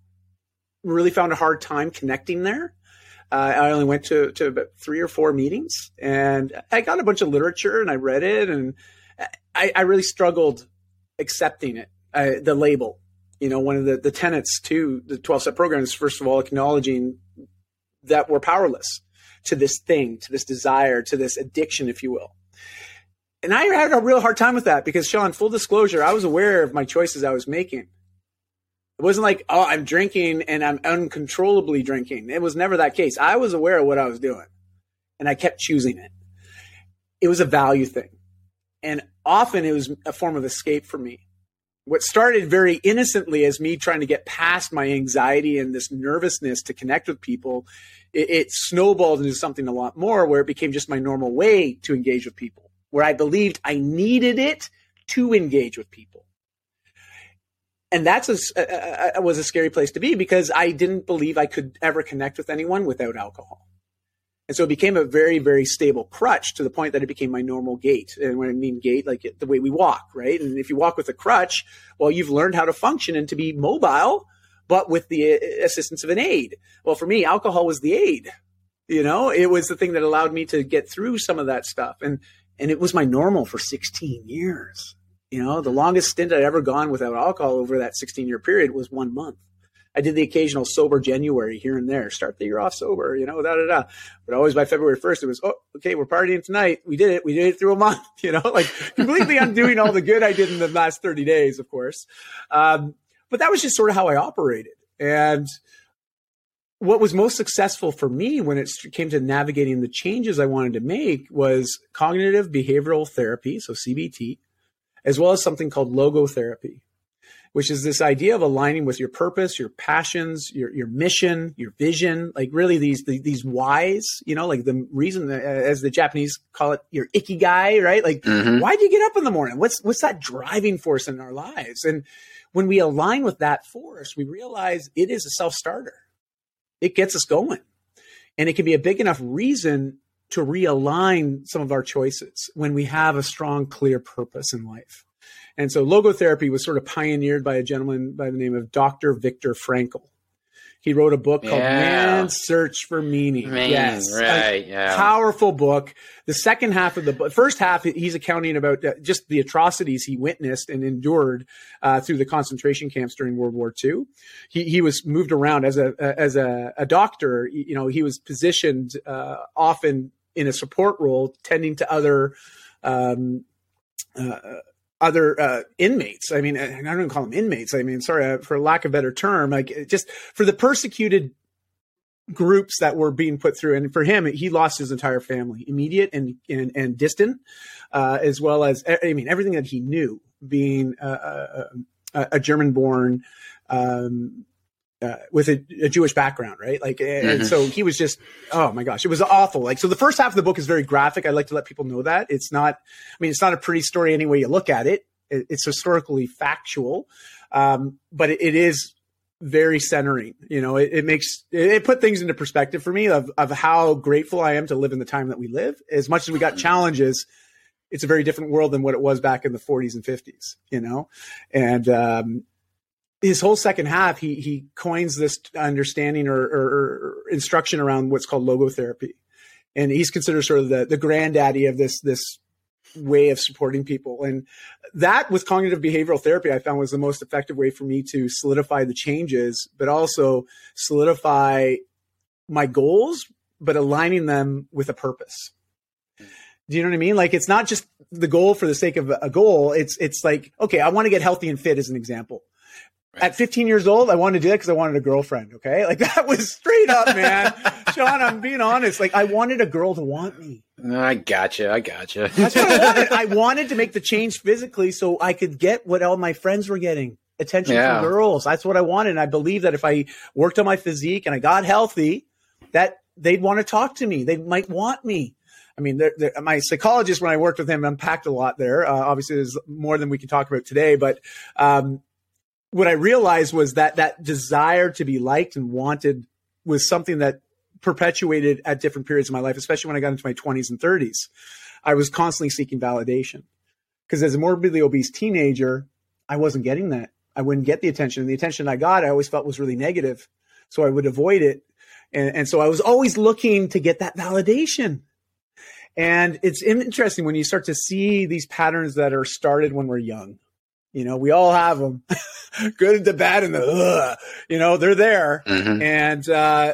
really found a hard time connecting there. Uh, I only went to, to about three or four meetings and I got a bunch of literature and I read it and I, I really struggled accepting it, uh, the label. You know, one of the, the tenets to the 12 step program is first of all acknowledging that we're powerless to this thing, to this desire, to this addiction, if you will. And I had a real hard time with that because, Seann, full disclosure, I was aware of my choices I was making. It wasn't like, oh, I'm drinking and I'm uncontrollably drinking. It was never that case. I was aware of what I was doing and I kept choosing it. It was a value thing. And often it was a form of escape for me. What started very innocently as me trying to get past my anxiety and this nervousness to connect with people, it, it snowballed into something a lot more where it became just my normal way to engage with people, where I believed I needed it to engage with people and that's a, a, a, was a scary place to be because I didn't believe I could ever connect with anyone without alcohol. And so it became a very, very stable crutch to the point that it became my normal gait. And when I mean gait, like the way we walk, right? And if you walk with a crutch, well, you've learned how to function and to be mobile, but with the uh, assistance of an aid. Well, for me, alcohol was the aid. You know, it was the thing that allowed me to get through some of that stuff. And, and it was my normal for 16 years. You know, the longest stint I'd ever gone without alcohol over that 16 year period was one month. I did the occasional sober January here and there, start the year off sober, you know, da da da. But always by February 1st, it was, oh, okay, we're partying tonight. We did it. We did it through a month, [laughs] you know, like completely undoing all the good I did in the last 30 days, of course. Um, but that was just sort of how I operated. And what was most successful for me when it came to navigating the changes I wanted to make was cognitive behavioral therapy, so CBT, as well as something called logotherapy, which is this idea of aligning with your purpose, your passions, your, your mission, your vision, like really these, these whys, you know, like the reason as the Japanese call it your ikigai, right? Like, mm-hmm. why do you get up in the morning? What's, what's that driving force in our lives? And when we align with that force, we realize it is a self starter. It gets us going. And it can be a big enough reason to realign some of our choices when we have a strong, clear purpose in life. And so logotherapy was sort of pioneered by a gentleman by the name of Dr. Viktor Frankl. He wrote a book called yeah. Man's Search for Meaning. Meaning yes, right, yeah. Powerful book. The second half of the book, first half, he's accounting about uh, just the atrocities he witnessed and endured uh, through the concentration camps during World War II. He, he was moved around as a as a, a doctor. You know, he was positioned uh, often in a support role, tending to other. Um, uh, other uh, inmates. I mean, I don't even call them inmates. I mean, sorry uh, for lack of better term, like just for the persecuted groups that were being put through. And for him, he lost his entire family, immediate and and, and distant, uh, as well as I mean everything that he knew, being a, a, a German-born. Um, uh, with a, a, Jewish background, right? Like, mm-hmm. and so he was just, oh my gosh, it was awful. Like, so the first half of the book is very graphic. I like to let people know that it's not, I mean, it's not a pretty story any way you look at it. it it's historically factual, um, but it, it is very centering. You know, it, it makes it, it, put things into perspective for me of of how grateful I am to live in the time that we live. As much as we got mm-hmm. challenges, it's a very different world than what it was back in the 40s and 50s. You know, and um, his whole second half, he he coins this understanding or, or, or, instruction around what's called logotherapy, and he's considered sort of the the granddaddy of this this way of supporting people. And that with cognitive behavioral therapy, I found was the most effective way for me to solidify the changes, but also solidify my goals, but aligning them with a purpose. Do you know what I mean? Like it's not just the goal for the sake of a goal. It's it's like okay, I want to get healthy and fit as an example. At 15 years old, I wanted to do that because I wanted a girlfriend. Okay, like [laughs] that was straight up, man. Seann, I'm being honest. Like I wanted a girl to want me. I gotcha. I gotcha. That's what I wanted. [laughs] I wanted to make the change physically so I could get what all my friends were getting attention yeah. from girls. That's what I wanted. And I believe that if I worked on my physique and I got healthy, that they'd want to talk to me. They might want me. I mean, they're, they're, my psychologist, when I worked with him, unpacked a lot there. Uh, obviously, there's more than we can talk about today, but um, what I realized was that that desire to be liked and wanted was something that perpetuated at different periods of my life, especially when I got into my 20s and 30s. I was constantly seeking validation because as a morbidly obese teenager, I wasn't getting that. I wouldn't get the attention. And the attention I got, I always felt was really negative. So I would avoid it. And, and so I was always looking to get that validation. And it's interesting when you start to see these patterns that are started when we're young. You know, we all have them, [laughs] good, and the bad, and the, ugh, you know, they're there. Mm-hmm. And, uh,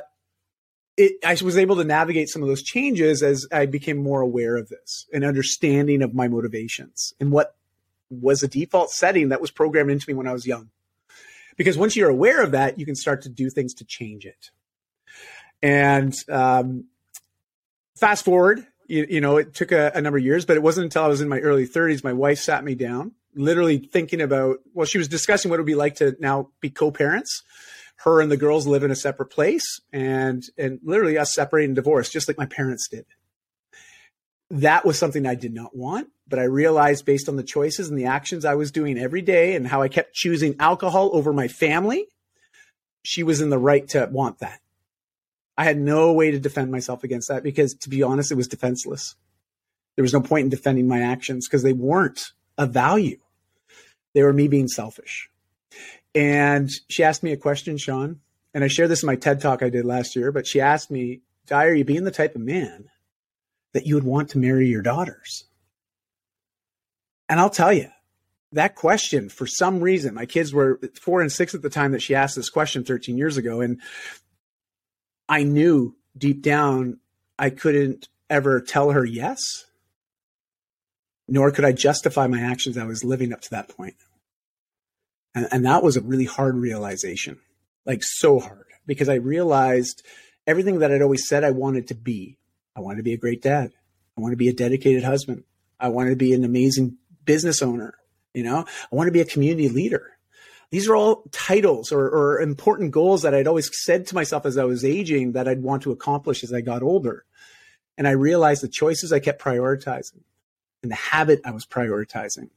it, I was able to navigate some of those changes as I became more aware of this and understanding of my motivations and what was a default setting that was programmed into me when I was young. Because once you're aware of that, you can start to do things to change it. And um, fast forward, you, you, know, it took a, a number of years, but it wasn't until I was in my early 30s, my wife sat me down, literally thinking about, well, she was discussing what it would be like to now be co parents her and the girls live in a separate place and and literally us separated and divorced just like my parents did that was something I did not want, but I realized based on the choices and the actions I was doing every day and how I kept choosing alcohol over my family, she was in the right to want that. I had no way to defend myself against that because, to be honest, it was defenseless. There was no point in defending my actions because they weren't of value. They were me being selfish. And she asked me a question, Seann, and I shared this in my TED talk I did last year, but she asked me, Guy, are you being the type of man that you would want to marry your daughters? And I'll tell you, that question, for some reason, my kids were four and six at the time that she asked this question 13 years ago. And I knew deep down I couldn't ever tell her yes, nor could I justify my actions I was living up to that point. And, and that was a really hard realization, like so hard, because I realized everything that I'd always said I wanted to be I wanted to be a great dad. I wanted to be a dedicated husband. I wanted to be an amazing business owner. You know, I want to be a community leader. These are all titles or, or important goals that I'd always said to myself as I was aging that I'd want to accomplish as I got older. And I realized the choices I kept prioritizing and the habit I was prioritizing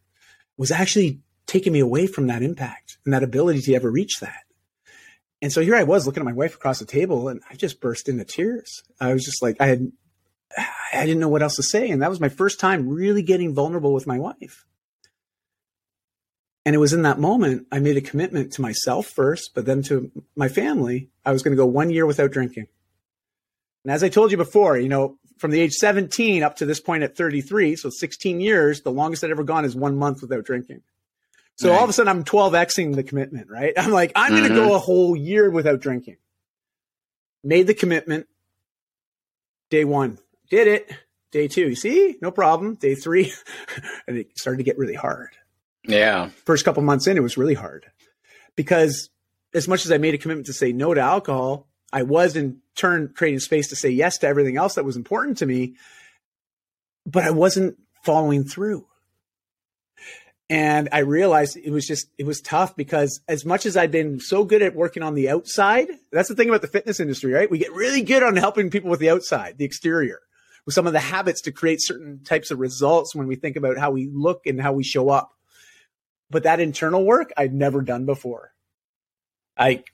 was actually taking me away from that impact and that ability to ever reach that. And so here I was looking at my wife across the table and I just burst into tears. I was just like, I had I didn't know what else to say. And that was my first time really getting vulnerable with my wife. And it was in that moment I made a commitment to myself first, but then to my family. I was going to go one year without drinking. And as I told you before, you know, from the age 17 up to this point at 33, so 16 years, the longest I'd ever gone is one month without drinking. So all of a sudden I'm 12xing the commitment, right? I'm like, I'm mm-hmm. going to go a whole year without drinking. Made the commitment day one did it. Day two, you see, no problem. Day three, [laughs] and it started to get really hard. Yeah. First couple months in, it was really hard because as much as I made a commitment to say no to alcohol, I was in turn creating space to say yes to everything else that was important to me, but I wasn't following through. And I realized it was just, it was tough because as much as I'd been so good at working on the outside, that's the thing about the fitness industry, right? We get really good on helping people with the outside, the exterior with some of the habits to create certain types of results when we think about how we look and how we show up. But that internal work I'd never done before. I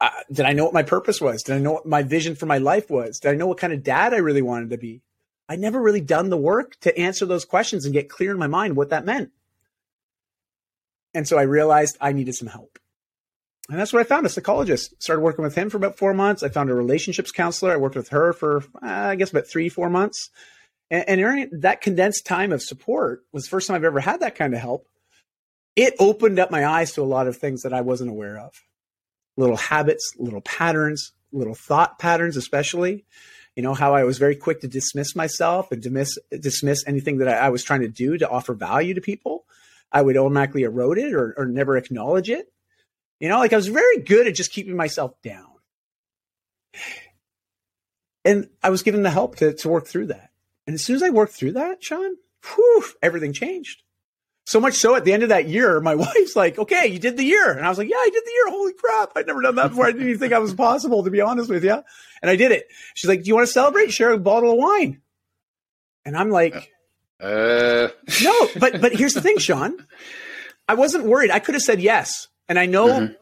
uh, did I know what my purpose was? Did I know what my vision for my life was? Did I know what kind of dad I really wanted to be? I never really done the work to answer those questions and get clear in my mind what that meant. And so I realized I needed some help. And that's what I found a psychologist. Started working with him for about four months. I found a relationships counselor. I worked with her for, uh, I guess, about three, four months. And, and during that condensed time of support was the first time I've ever had that kind of help. It opened up my eyes to a lot of things that I wasn't aware of little habits, little patterns, little thought patterns, especially. You know, how I was very quick to dismiss myself and dismiss, dismiss anything that I, I was trying to do to offer value to people. I would automatically erode it or, or never acknowledge it. You know, like I was very good at just keeping myself down. And I was given the help to, to work through that. And as soon as I worked through that, Seann, whew, everything changed. So much so at the end of that year, my [laughs] wife's like, okay, you did the year. And I was like, yeah, I did the year. Holy crap. I'd never done that before. I didn't even think that was possible, to be honest with you. And I did it. She's like, do you want to celebrate? Share a bottle of wine. And I'm like, uh, [laughs] no, but, but here's the thing, Seann. I wasn't worried. I could have said yes. And I know mm-hmm.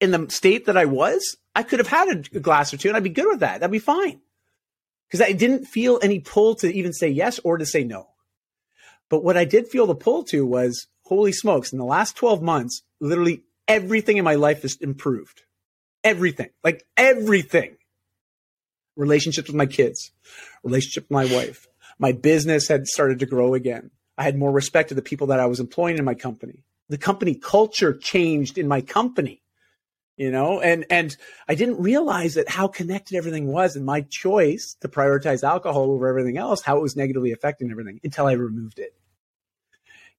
in the state that I was, I could have had a glass or two and I'd be good with that. That'd be fine. Because I didn't feel any pull to even say yes or to say no. But what I did feel the pull to was holy smokes, in the last 12 months, literally everything in my life has improved. Everything, like everything. Relationships with my kids, relationship with my wife. My business had started to grow again. I had more respect to the people that I was employing in my company. The company culture changed in my company you know and and i didn't realize that how connected everything was and my choice to prioritize alcohol over everything else how it was negatively affecting everything until i removed it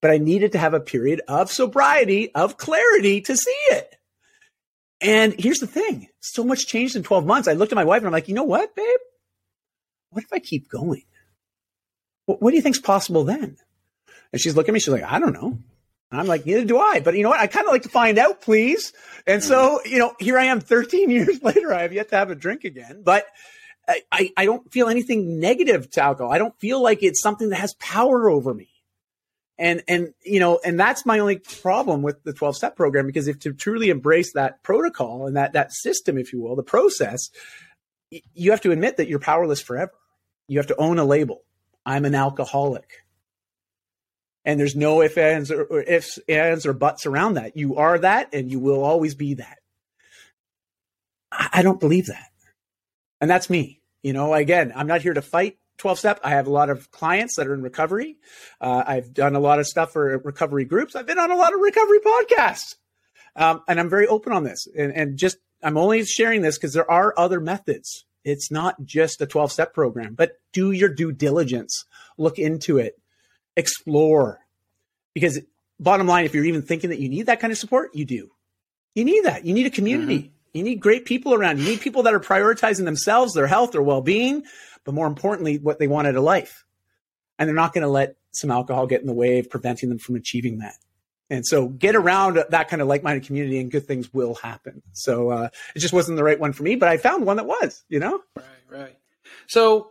but I needed to have a period of sobriety, of clarity to see it. And here's the thing so much changed in 12 months. I looked at my wife and I'm like, you know what, babe? What if I keep going? What, what do you think's possible then? And she's looking at me, she's like, I don't know. And I'm like, neither do I. But you know what? I kind of like to find out, please. And so, you know, here I am 13 [laughs] years later. I have yet to have a drink again. But I, I don't feel anything negative to alcohol. I don't feel like it's something that has power over me and and you know and that's my only problem with the 12 step program because if to truly embrace that protocol and that that system if you will the process you have to admit that you're powerless forever. You have to own a label. I'm an alcoholic. And there's no ifs ands or, or ifs ands or buts around that. You are that and you will always be that. I, I don't believe that. And that's me. You know again i'm not here to fight 12 step. I have a lot of clients that are in recovery. Uh, I've done a lot of stuff for recovery groups. I've been on a lot of recovery podcasts. Um, and I'm very open on this. And, and just, I'm only sharing this because there are other methods. It's not just a 12 step program, but do your due diligence, look into it, explore. Because bottom line, if you're even thinking that you need that kind of support, you do. You need that. You need a community. Mm-hmm. You need great people around. You need people that are prioritizing themselves, their health, their well being, but more importantly, what they want out of life. And they're not going to let some alcohol get in the way of preventing them from achieving that. And so get around that kind of like-minded community and good things will happen. So uh, it just wasn't the right one for me, but I found one that was, you know? Right, right. So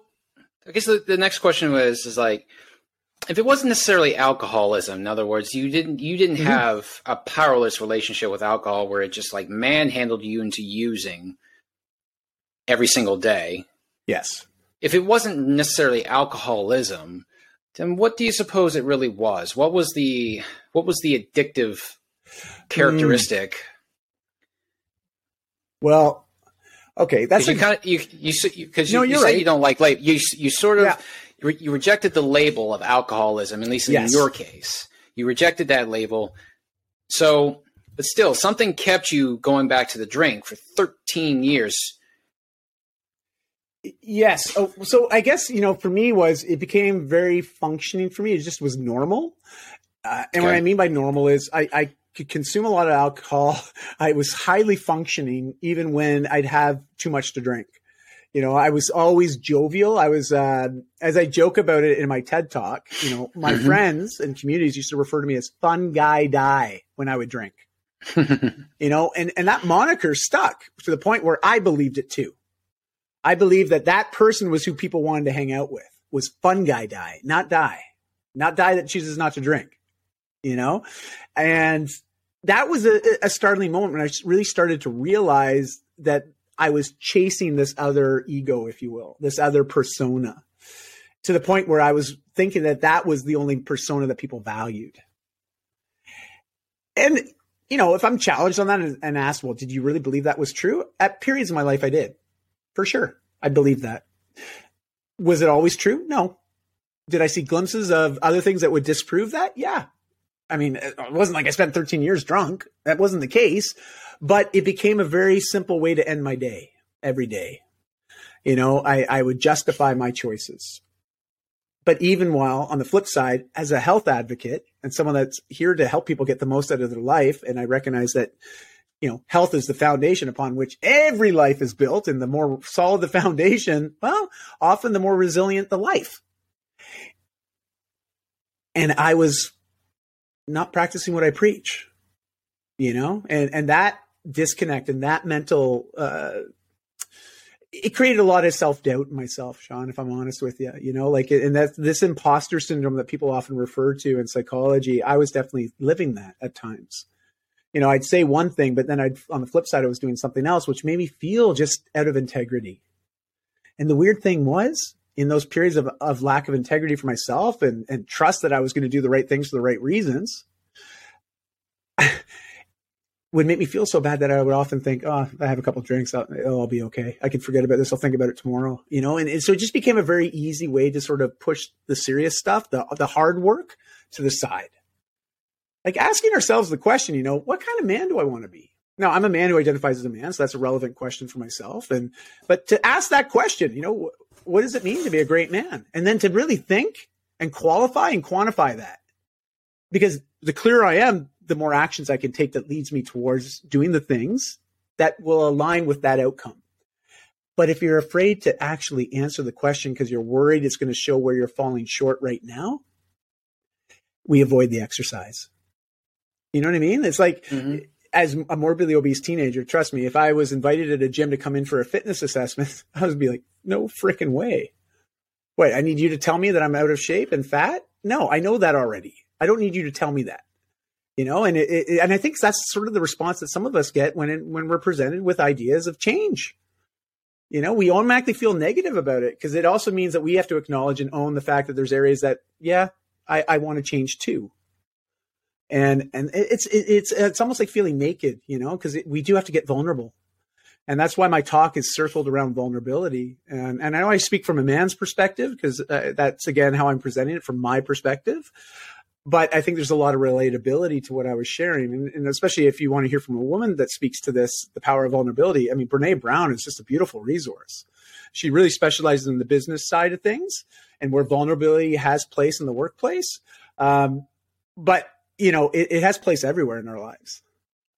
I guess the, the next question was, is like, if it wasn't necessarily alcoholism, in other words, you didn't you didn't mm-hmm. have a powerless relationship with alcohol where it just like manhandled you into using every single day. Yes if it wasn't necessarily alcoholism, then what do you suppose it really was? What was the what was the addictive characteristic? Mm. Well, okay, that's a, you kind of you you because you, no, you, you right. you don't like label. You you sort of yeah. you rejected the label of alcoholism, at least in yes. your case. You rejected that label. So, but still, something kept you going back to the drink for 13 years Yes. Oh, so I guess you know, for me, was it became very functioning for me. It just was normal. Uh, and okay. what I mean by normal is I, I could consume a lot of alcohol. [laughs] I was highly functioning even when I'd have too much to drink. You know, I was always jovial. I was, uh, as I joke about it in my TED talk, you know, my mm-hmm. friends and communities used to refer to me as fun guy Dai when I would drink. [laughs] you know, and, and that moniker stuck to the point where I believed it too. I believe that that person was who people wanted to hang out with was fun guy Dai, not Dai, not Dai that chooses not to drink, you know? And that was a, a startling moment when I really started to realize that I was chasing this other ego, if you will, this other persona to the point where I was thinking that that was the only persona that people valued. And, you know, if I'm challenged on that and, and asked, well, did you really believe that was true? At periods of my life, I did for sure. I believe that. Was it always true? No. Did I see glimpses of other things that would disprove that? Yeah. I mean, it wasn't like I spent 13 years drunk. That wasn't the case, but it became a very simple way to end my day every day. You know, I, I would justify my choices. But even while on the flip side, as a health advocate and someone that's here to help people get the most out of their life, and I recognize that, you know, health is the foundation upon which every life is built. And the more solid the foundation, well, often the more resilient the life. And I was not practicing what I preach, you know, and, and that disconnect and that mental, uh, it created a lot of self doubt in myself, Seann, if I'm honest with you, you know, like, and that's this imposter syndrome that people often refer to in psychology. I was definitely living that at times. You know, I'd say one thing, but then I'd, on the flip side, I was doing something else, which made me feel just out of integrity. And the weird thing was, in those periods of, of lack of integrity for myself and, and trust that I was going to do the right things for the right reasons, [sighs] would make me feel so bad that I would often think, oh, I have a couple drinks, I'll, I'll, be okay. I can forget about this. I'll think about it tomorrow, you know? And, and, so it just became a very easy way to sort of push the serious stuff, the, the hard work to the side. Like asking ourselves the question, you know, what kind of man do I want to be? Now, I'm a man who identifies as a man, so that's a relevant question for myself. And, but to ask that question, you know, what does it mean to be a great man? And then to really think and qualify and quantify that. Because the clearer I am, the more actions I can take that leads me towards doing the things that will align with that outcome. But if you're afraid to actually answer the question because you're worried it's going to show where you're falling short right now, we avoid the exercise. You know what I mean? It's like mm-hmm. as a morbidly obese teenager, trust me, if I was invited at a gym to come in for a fitness assessment, [laughs] I would be like, no freaking way. Wait, I need you to tell me that I'm out of shape and fat? No, I know that already. I don't need you to tell me that you know and it, it, and i think that's sort of the response that some of us get when it, when we're presented with ideas of change you know we automatically feel negative about it because it also means that we have to acknowledge and own the fact that there's areas that yeah i, I want to change too and and it's it's it's almost like feeling naked you know because we do have to get vulnerable and that's why my talk is circled around vulnerability and and i know i speak from a man's perspective because uh, that's again how i'm presenting it from my perspective but I think there's a lot of relatability to what I was sharing. And, and, especially if you want to hear from a woman that speaks to this, the power of vulnerability. I mean, Brene Brown is just a beautiful resource. She really specializes in the business side of things and where vulnerability has place in the workplace. Um, but, you know, it, it, has place everywhere in our lives,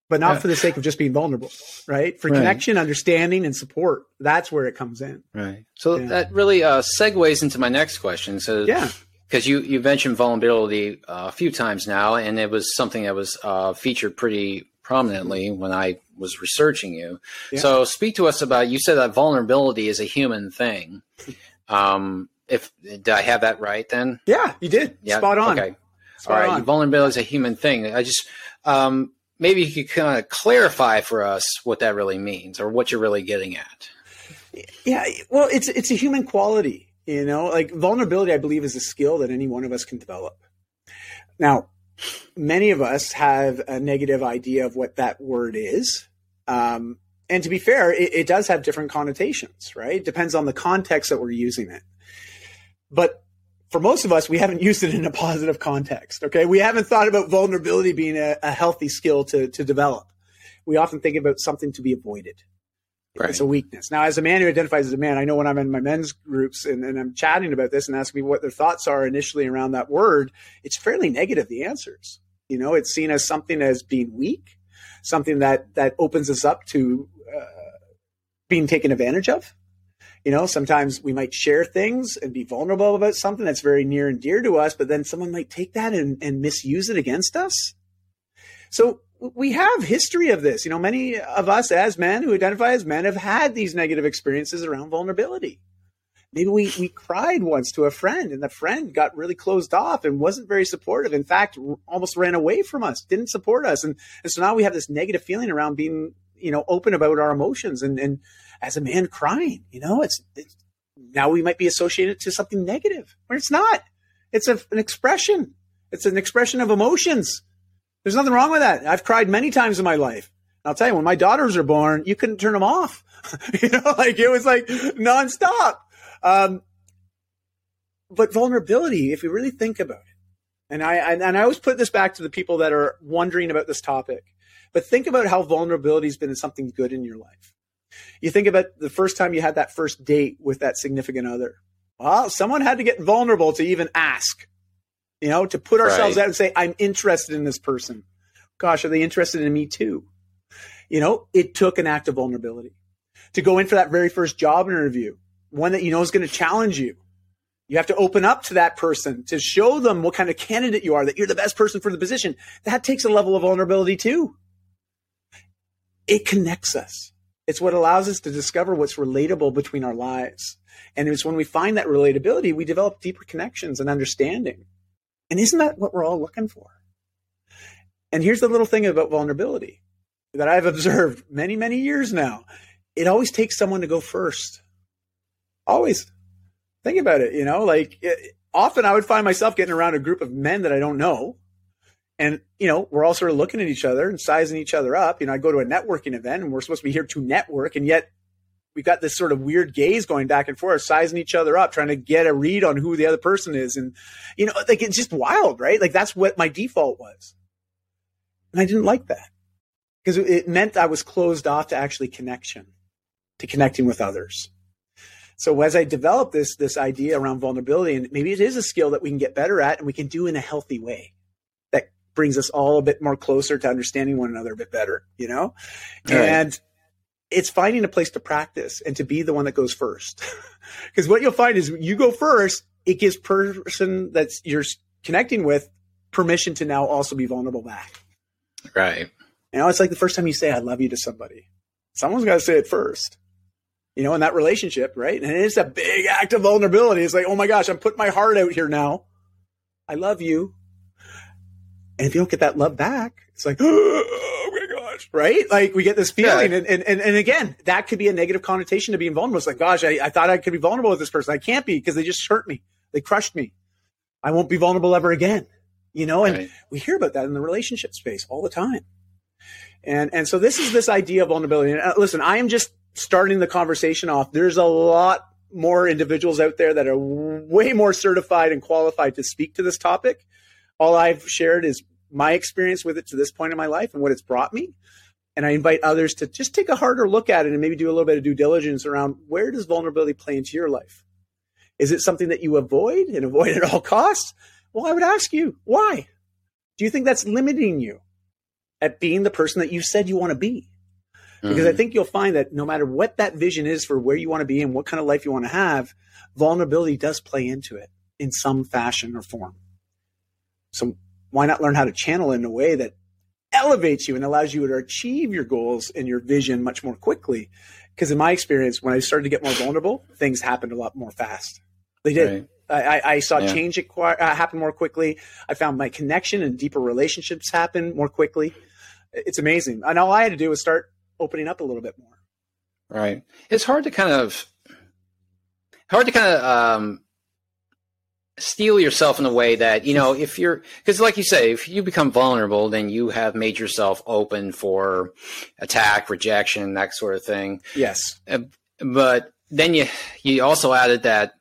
but not yeah. for the sake of just being vulnerable, right? For right. connection, understanding, and support. That's where it comes in. Right. So yeah. that really uh, segues into my next question. So, yeah because you you mentioned vulnerability uh, a few times now, and it was something that was uh, featured pretty prominently when I was researching you. Yeah. So speak to us about. You said that vulnerability is a human thing. [laughs] Um, if did I have that right then? Yeah, you did. Yeah, spot on. Okay. All right. On. Vulnerability is a human thing. I just um, maybe you could kind of clarify for us what that really means or what you're really getting at. Yeah, well, it's it's a human quality. You know, like vulnerability, I believe, is a skill that any one of us can develop. Now, many of us have a negative idea of what that word is. Um, and to be fair, it, it, does have different connotations, right? It depends on the context that we're using it. But for most of us, we haven't used it in a positive context. Okay. We haven't thought about vulnerability being a, a healthy skill to, to develop. We often think about something to be avoided. Right. It's a weakness. Now, as a man who identifies as a man, I know when I'm in my men's groups and, and I'm chatting about this and asking me what their thoughts are initially around that word, it's fairly negative, the answers. You know, it's seen as something as being weak, something that, that opens us up to uh, being taken advantage of. You know, sometimes we might share things and be vulnerable about something that's very near and dear to us, but then someone might take that and, and misuse it against us. So we have history of this. You know, many of us as men who identify as men have had these negative experiences around vulnerability. Maybe we, we cried once to a friend and the friend got really closed off and wasn't very supportive. In fact, almost ran away from us, didn't support us. And, and so now we have this negative feeling around being, you know, open about our emotions and, and as a man crying, you know, it's, it's now we might be associated to something negative when it's not. It's a, an expression. It's an expression of emotions there's nothing wrong with that. I've cried many times in my life. I'll tell you, when my daughters are born, you couldn't turn them off. [laughs] you know, like it was like nonstop. Um, but vulnerability, if you really think about it, and I, and I always put this back to the people that are wondering about this topic, but think about how vulnerability has been something good in your life. You think about the first time you had that first date with that significant other. Well, someone had to get vulnerable to even ask, you know, to put ourselves right. out and say, I'm interested in this person. Gosh, are they interested in me too? You know, it took an act of vulnerability to go in for that very first job interview, one that you know is going to challenge you. You have to open up to that person to show them what kind of candidate you are, that you're the best person for the position. That takes a level of vulnerability too. It connects us. It's what allows us to discover what's relatable between our lives. And it's when we find that relatability, we develop deeper connections and understanding. And isn't that what we're all looking for? And here's the little thing about vulnerability that I've observed many, many years now. It always takes someone to go first. Always. Think about it, you know, like it, often I would find myself getting around a group of men that I don't know. And, you know, we're all sort of looking at each other and sizing each other up. You know, I go to a networking event and we're supposed to be here to network. And yet we've got this sort of weird gaze going back and forth, sizing each other up, trying to get a read on who the other person is. And, you know, like it's just wild, right? Like that's what my default was. And I didn't like that because it meant I was closed off to actually connection, to connecting with others. So as I developed this this idea around vulnerability, and maybe it is a skill that we can get better at and we can do in a healthy way brings us all a bit more closer to understanding one another a bit better, you know? Right. And it's finding a place to practice and to be the one that goes first. [laughs] Because what you'll find is you go first, it gives person that you're connecting with permission to now also be vulnerable back. Right. You know, it's like the first time you say I love you to somebody. Someone's got to say it first you know, in that relationship, right? And it's a big act of vulnerability. It's like, oh my gosh, I'm putting my heart out here now. I love you. And if you don't get that love back, it's like, [gasps] oh my gosh, right? Like we get this feeling. Yeah. And, and, and again, that could be a negative connotation to being vulnerable. It's like, gosh, I, I thought I could be vulnerable with this person. I can't be because they just hurt me. They crushed me. I won't be vulnerable ever again. You know, and right. we hear about that in the relationship space all the time. And, and so this is this idea of vulnerability. And uh, listen, I am just starting the conversation off, there's a lot more individuals out there that are way more certified and qualified to speak to this topic. All I've shared is my experience with it to this point in my life and what it's brought me. And I invite others to just take a harder look at it and maybe do a little bit of due diligence around where does vulnerability play into your life? Is it something that you avoid and [laughs] avoid at all costs? Well, I would ask you, why? Do you think that's limiting you at being the person that you said you want to be? because mm-hmm. I think you'll find that no matter what that vision is for where you want to be and what kind of life you want to have, vulnerability does play into it in some fashion or form. So why not learn how to channel in a way that elevates you and allows you to achieve your goals and your vision much more quickly? Because in my experience, when I started to get more vulnerable, things happened a lot more fast. They did. Right. I, I, saw yeah. change uh, happen more quickly. I found my connection and deeper relationships happen more quickly. It's amazing. And all I had to do was start opening up a little bit more. Right. It's hard to kind of hard to kind of um, steel yourself in a way that you know if you're because like you say if you become vulnerable then you have made yourself open for attack rejection that sort of thing. Yes. Uh, but then you you also added that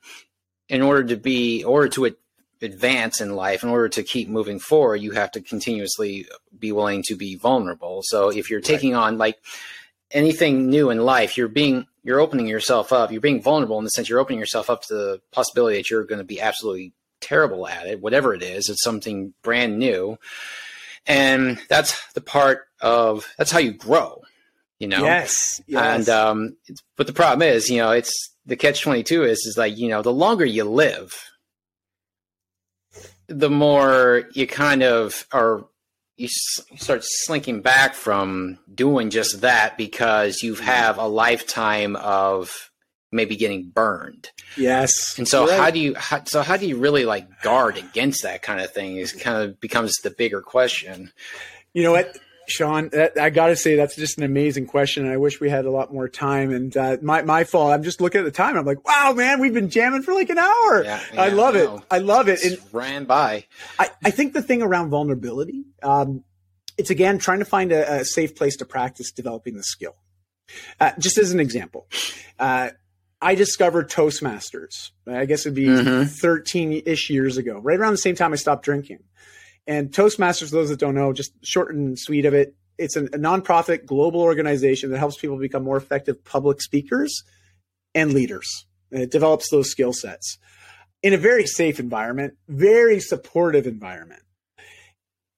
in order to be in order to advance in life in order to keep moving forward you have to continuously be willing to be vulnerable. So if you're taking right. on like anything new in life you're being you're opening yourself up. You're being vulnerable in the sense you're opening yourself up to the possibility that you're going to be absolutely terrible at it whatever it is. It's something brand new. And that's the part of that's how you grow you know? Yes, yes. and um but the problem is you know it's the catch 22 is is like you know the longer you live the more you kind of are you start slinking back from doing just that because you mm-hmm. have a lifetime of maybe getting burned. Yes. And so right. how do you how, so how do you really like guard against that kind of thing is kind of becomes the bigger question. You know what? Seann, that, I got to say that's just an amazing question. And I wish we had a lot more time. And uh, my my fault. I'm just looking at the time. I'm like, wow, man, we've been jamming for like an hour. Yeah, yeah, I love it. I love it. It ran by. I, I think the thing around vulnerability, um, it's again trying to find a, a, safe place to practice developing the skill. Uh, just as an example, uh, I discovered Toastmasters. I guess it'd be 13 mm-hmm. ish years ago, right around the same time I stopped drinking. And Toastmasters, those that don't know, just short and sweet of it, it's a, a nonprofit global organization that helps people become more effective public speakers and leaders. And it develops those skill sets in a very safe environment, very supportive environment.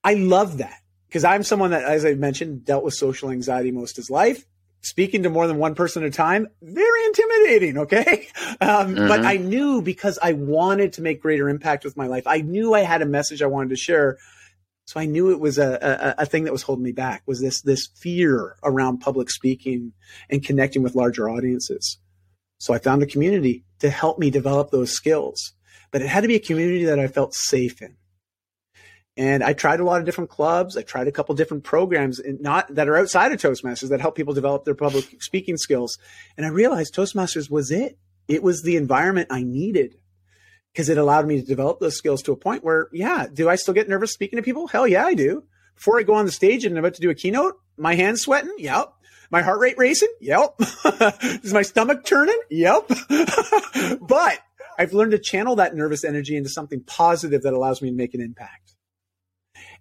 I love that because I'm someone that, as I mentioned, dealt with social anxiety most of his life. Speaking to more than one person at a time, very intimidating. Okay. [laughs] Um, mm-hmm. But I knew because I wanted to make greater impact with my life, I knew I had a message I wanted to share. So I knew it was a, a, a thing that was holding me back was this, this fear around public speaking and connecting with larger audiences. So I found a community to help me develop those skills, but it had to be a community that I felt safe in. And I tried a lot of different clubs. I tried a couple different programs, not that are outside of Toastmasters that help people develop their public speaking skills. And I realized Toastmasters was it. It was the environment I needed because it allowed me to develop those skills to a point where, yeah, do I still get nervous speaking to people? Hell yeah, I do. Before I go on the stage and I'm about to do a keynote, my hands sweating. Yep. My heart rate racing. Yep. [laughs] Is my stomach turning? Yep. [laughs] but I've learned to channel that nervous energy into something positive that allows me to make an impact.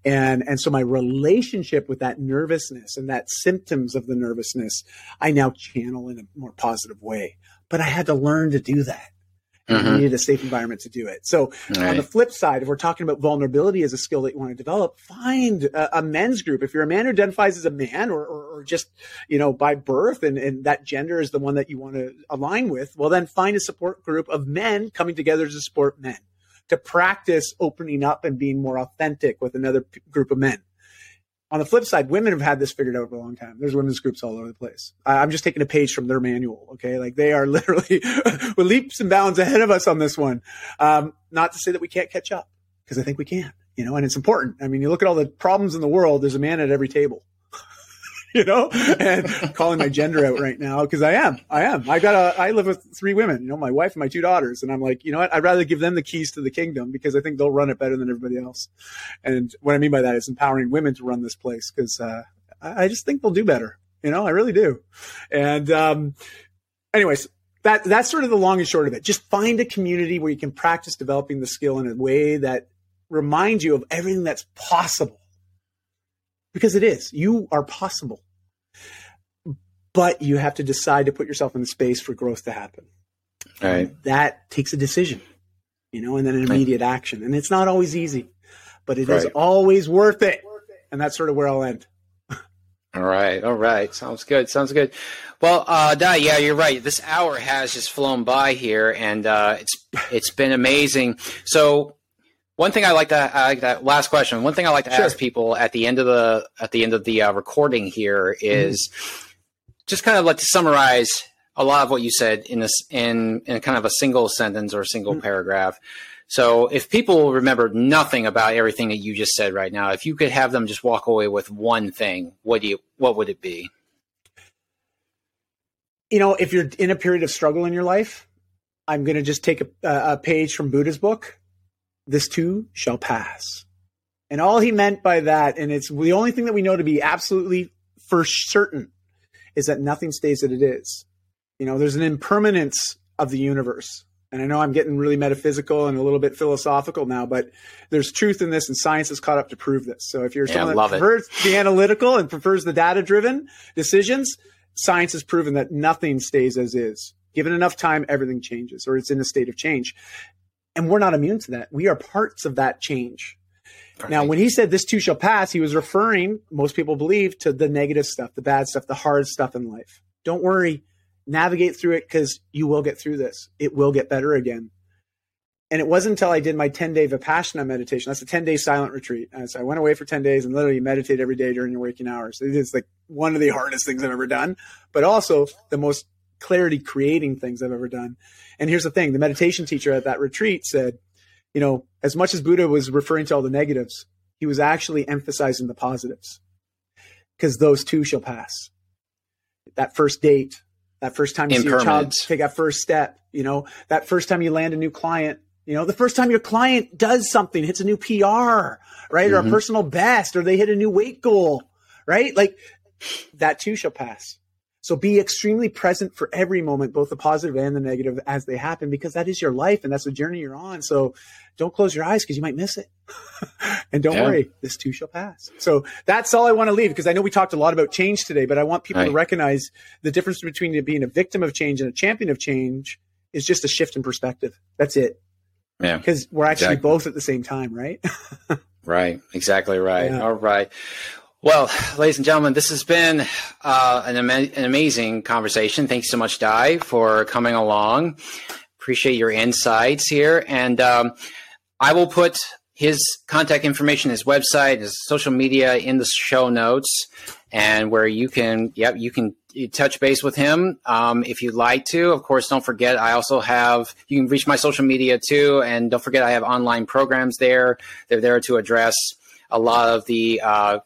And, and so my relationship with that nervousness and that symptoms of the nervousness, I now channel in a more positive way. But I had to learn to do that. Mm-hmm. You needed a safe environment to do it. So right. on the flip side, if we're talking about vulnerability as a skill that you want to develop, find a, a men's group. If you're a man who identifies as a man or, or, or just, you know, by birth and, and that gender is the one that you want to align with, well, then find a support group of men coming together to support men to practice opening up and being more authentic with another p- group of men. On the flip side, women have had this figured out for a long time. There's women's groups all over the place. I'm just taking a page from their manual. Okay. Like they are [laughs] literally [laughs] with leaps and bounds ahead of us on this one. Um, not to say that we can't catch up because I think we can, you know, and it's important. I mean, you look at all the problems in the world, there's a man at every table. [laughs] you know, and calling my gender out right now because I am. I am. I got a. I live with three women. You know, my wife and my two daughters, and I'm like, you know what? I'd rather give them the keys to the kingdom because I think they'll run it better than everybody else. And what I mean by that is empowering women to run this place because uh, I just think they'll do better. You know, I really do. And um, anyways, that that's sort of the long and short of it. Just find a community where you can practice developing the skill in a way that reminds you of everything that's possible because it is. You are possible. But you have to decide to put yourself in the space for growth to happen. Right. And that takes a decision, you know, and then an immediate right. action. And it's not always easy, but it right. is always worth it. And that's sort of where I'll end. [laughs] All right, all right. Sounds good. Sounds good. Well, uh, Dai, yeah, you're right. This hour has just flown by here, and uh, it's it's been amazing. So, one thing I like to I like that last question. One thing I like to sure. ask people at the end of the at the end of the uh, recording here is mm-hmm. just kind of like to summarize a lot of what you said in this in in kind of a single sentence or a single mm-hmm. paragraph. So if people remember nothing about everything that you just said right now, if you could have them just walk away with one thing, what do you what would it be? You know, if you're in a period of struggle in your life, I'm going to just take a, a page from Buddha's book this too shall pass. And all he meant by that, and it's the only thing that we know to be absolutely for certain, is that nothing stays as it is. You know, there's an impermanence of the universe. And I know I'm getting really metaphysical and a little bit philosophical now, but there's truth in this, and science has caught up to prove this. So if you're yeah, someone that prefers it. the analytical and prefers the data driven decisions, science has proven that nothing stays as is. Given enough time, everything changes, or it's in a state of change. And we're not immune to that. We are parts of that change. Now, when he said this too shall pass, he was referring, most people believe, to the negative stuff, the bad stuff, the hard stuff in life. Don't worry, navigate through it because you will get through this. It will get better again. And it wasn't until I did my 10 day Vipassana meditation. That's a 10 day silent retreat. And so I went away for 10 days and literally meditate every day during your waking hours. It is like one of the hardest things I've ever done, but also the most clarity creating things I've ever done. And here's the thing the meditation teacher at that retreat said, you know, as much as Buddha was referring to all the negatives, he was actually emphasizing the positives because those too shall pass. That first date, that first time you see your child take that first step, you know, that first time you land a new client, you know, the first time your client does something, hits a new PR, right? Mm-hmm. Or a mm-hmm. personal best, or they hit a new weight goal, right? Like that too shall pass. So be extremely present for every moment, both the positive and the negative as they happen, because that is your life and that's the journey you're on. So don't close your eyes because you might miss it. [laughs] and don't yeah. worry, this too shall pass. So that's all I want to leave because I know we talked a lot about change today, but I want people right. to recognize the difference between being a victim of change and a champion of change is just a shift in perspective. That's it. Yeah. Because we're actually exactly. both at the same time, right? [laughs] right. Exactly right. Yeah. All right. Well, ladies and gentlemen, this has been uh, an, ama- an amazing conversation. Thanks so much, Dai, for coming along. Appreciate your insights here. And um, I will put his contact information, his website, his social media in the show notes, and where you can, yep, you can touch base with him um, if you'd like to. Of course, don't forget, I also have, you can reach my social media too. And don't forget, I have online programs there. They're there to address a lot of the uh,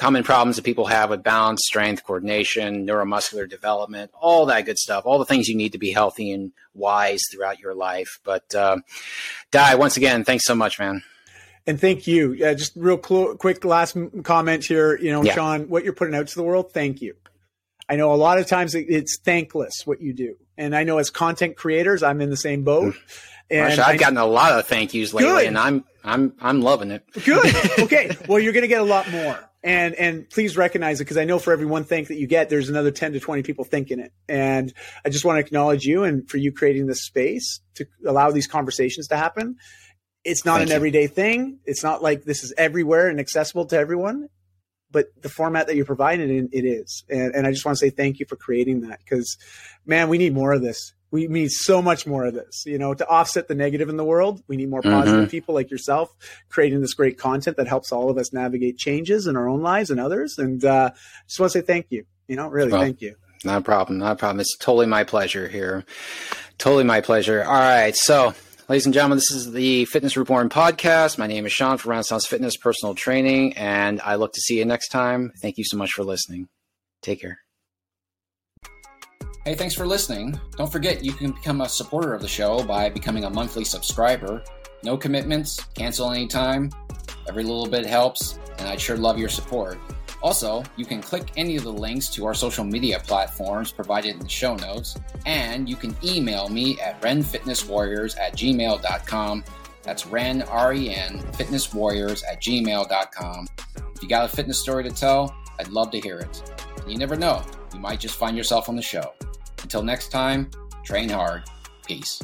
common problems that people have with balance, strength, coordination, neuromuscular development, all that good stuff, all the things you need to be healthy and wise throughout your life. But uh, Dai, once again, thanks so much, man. And thank you. Yeah, just real cl- quick last comment here. You know, yeah. Seann, what you're putting out to the world, thank you. I know a lot of times it's thankless what you do. And I know as content creators, I'm in the same boat. And I've gotten a lot of thank yous lately, good. and I'm I'm I'm loving it. Good. [laughs] Okay. well, you're going to get a lot more and and please recognize it because I know for every one thank that you get, there's another ten to twenty people thinking it. And I just want to acknowledge you and for you creating this space to allow these conversations to happen. It's not thank an you. everyday thing. It's not like this is everywhere and accessible to everyone, but the format that you're providing it is. And, and I just want to say thank you for creating that because, man, we need more of this we need so much more of this you know to offset the negative in the world we need more positive mm-hmm. people like yourself creating this great content that helps all of us navigate changes in our own lives and others and uh, just want to say thank you you know really well, thank you not a problem not a problem it's totally my pleasure here totally my pleasure all right so Ladies and gentlemen, this is the Fitness Reborn podcast. My name is Seann from Renaissance Fitness Personal Training, and I look to see you next time. Thank you so much for listening. Take care. Hey, thanks for listening. Don't forget you can become a supporter of the show by becoming a monthly subscriber. No commitments, cancel anytime. Every little bit helps, and I'd sure love your support. Also, you can click any of the links to our social media platforms provided in the show notes, and you can email me at renfitnesswarriors at gmail.com. That's ren, R-E-N, fitnesswarriors at gmail.com. If you got a fitness story to tell, I'd love to hear it. You never know, you might just find yourself on the show. Until next time, train hard. Peace.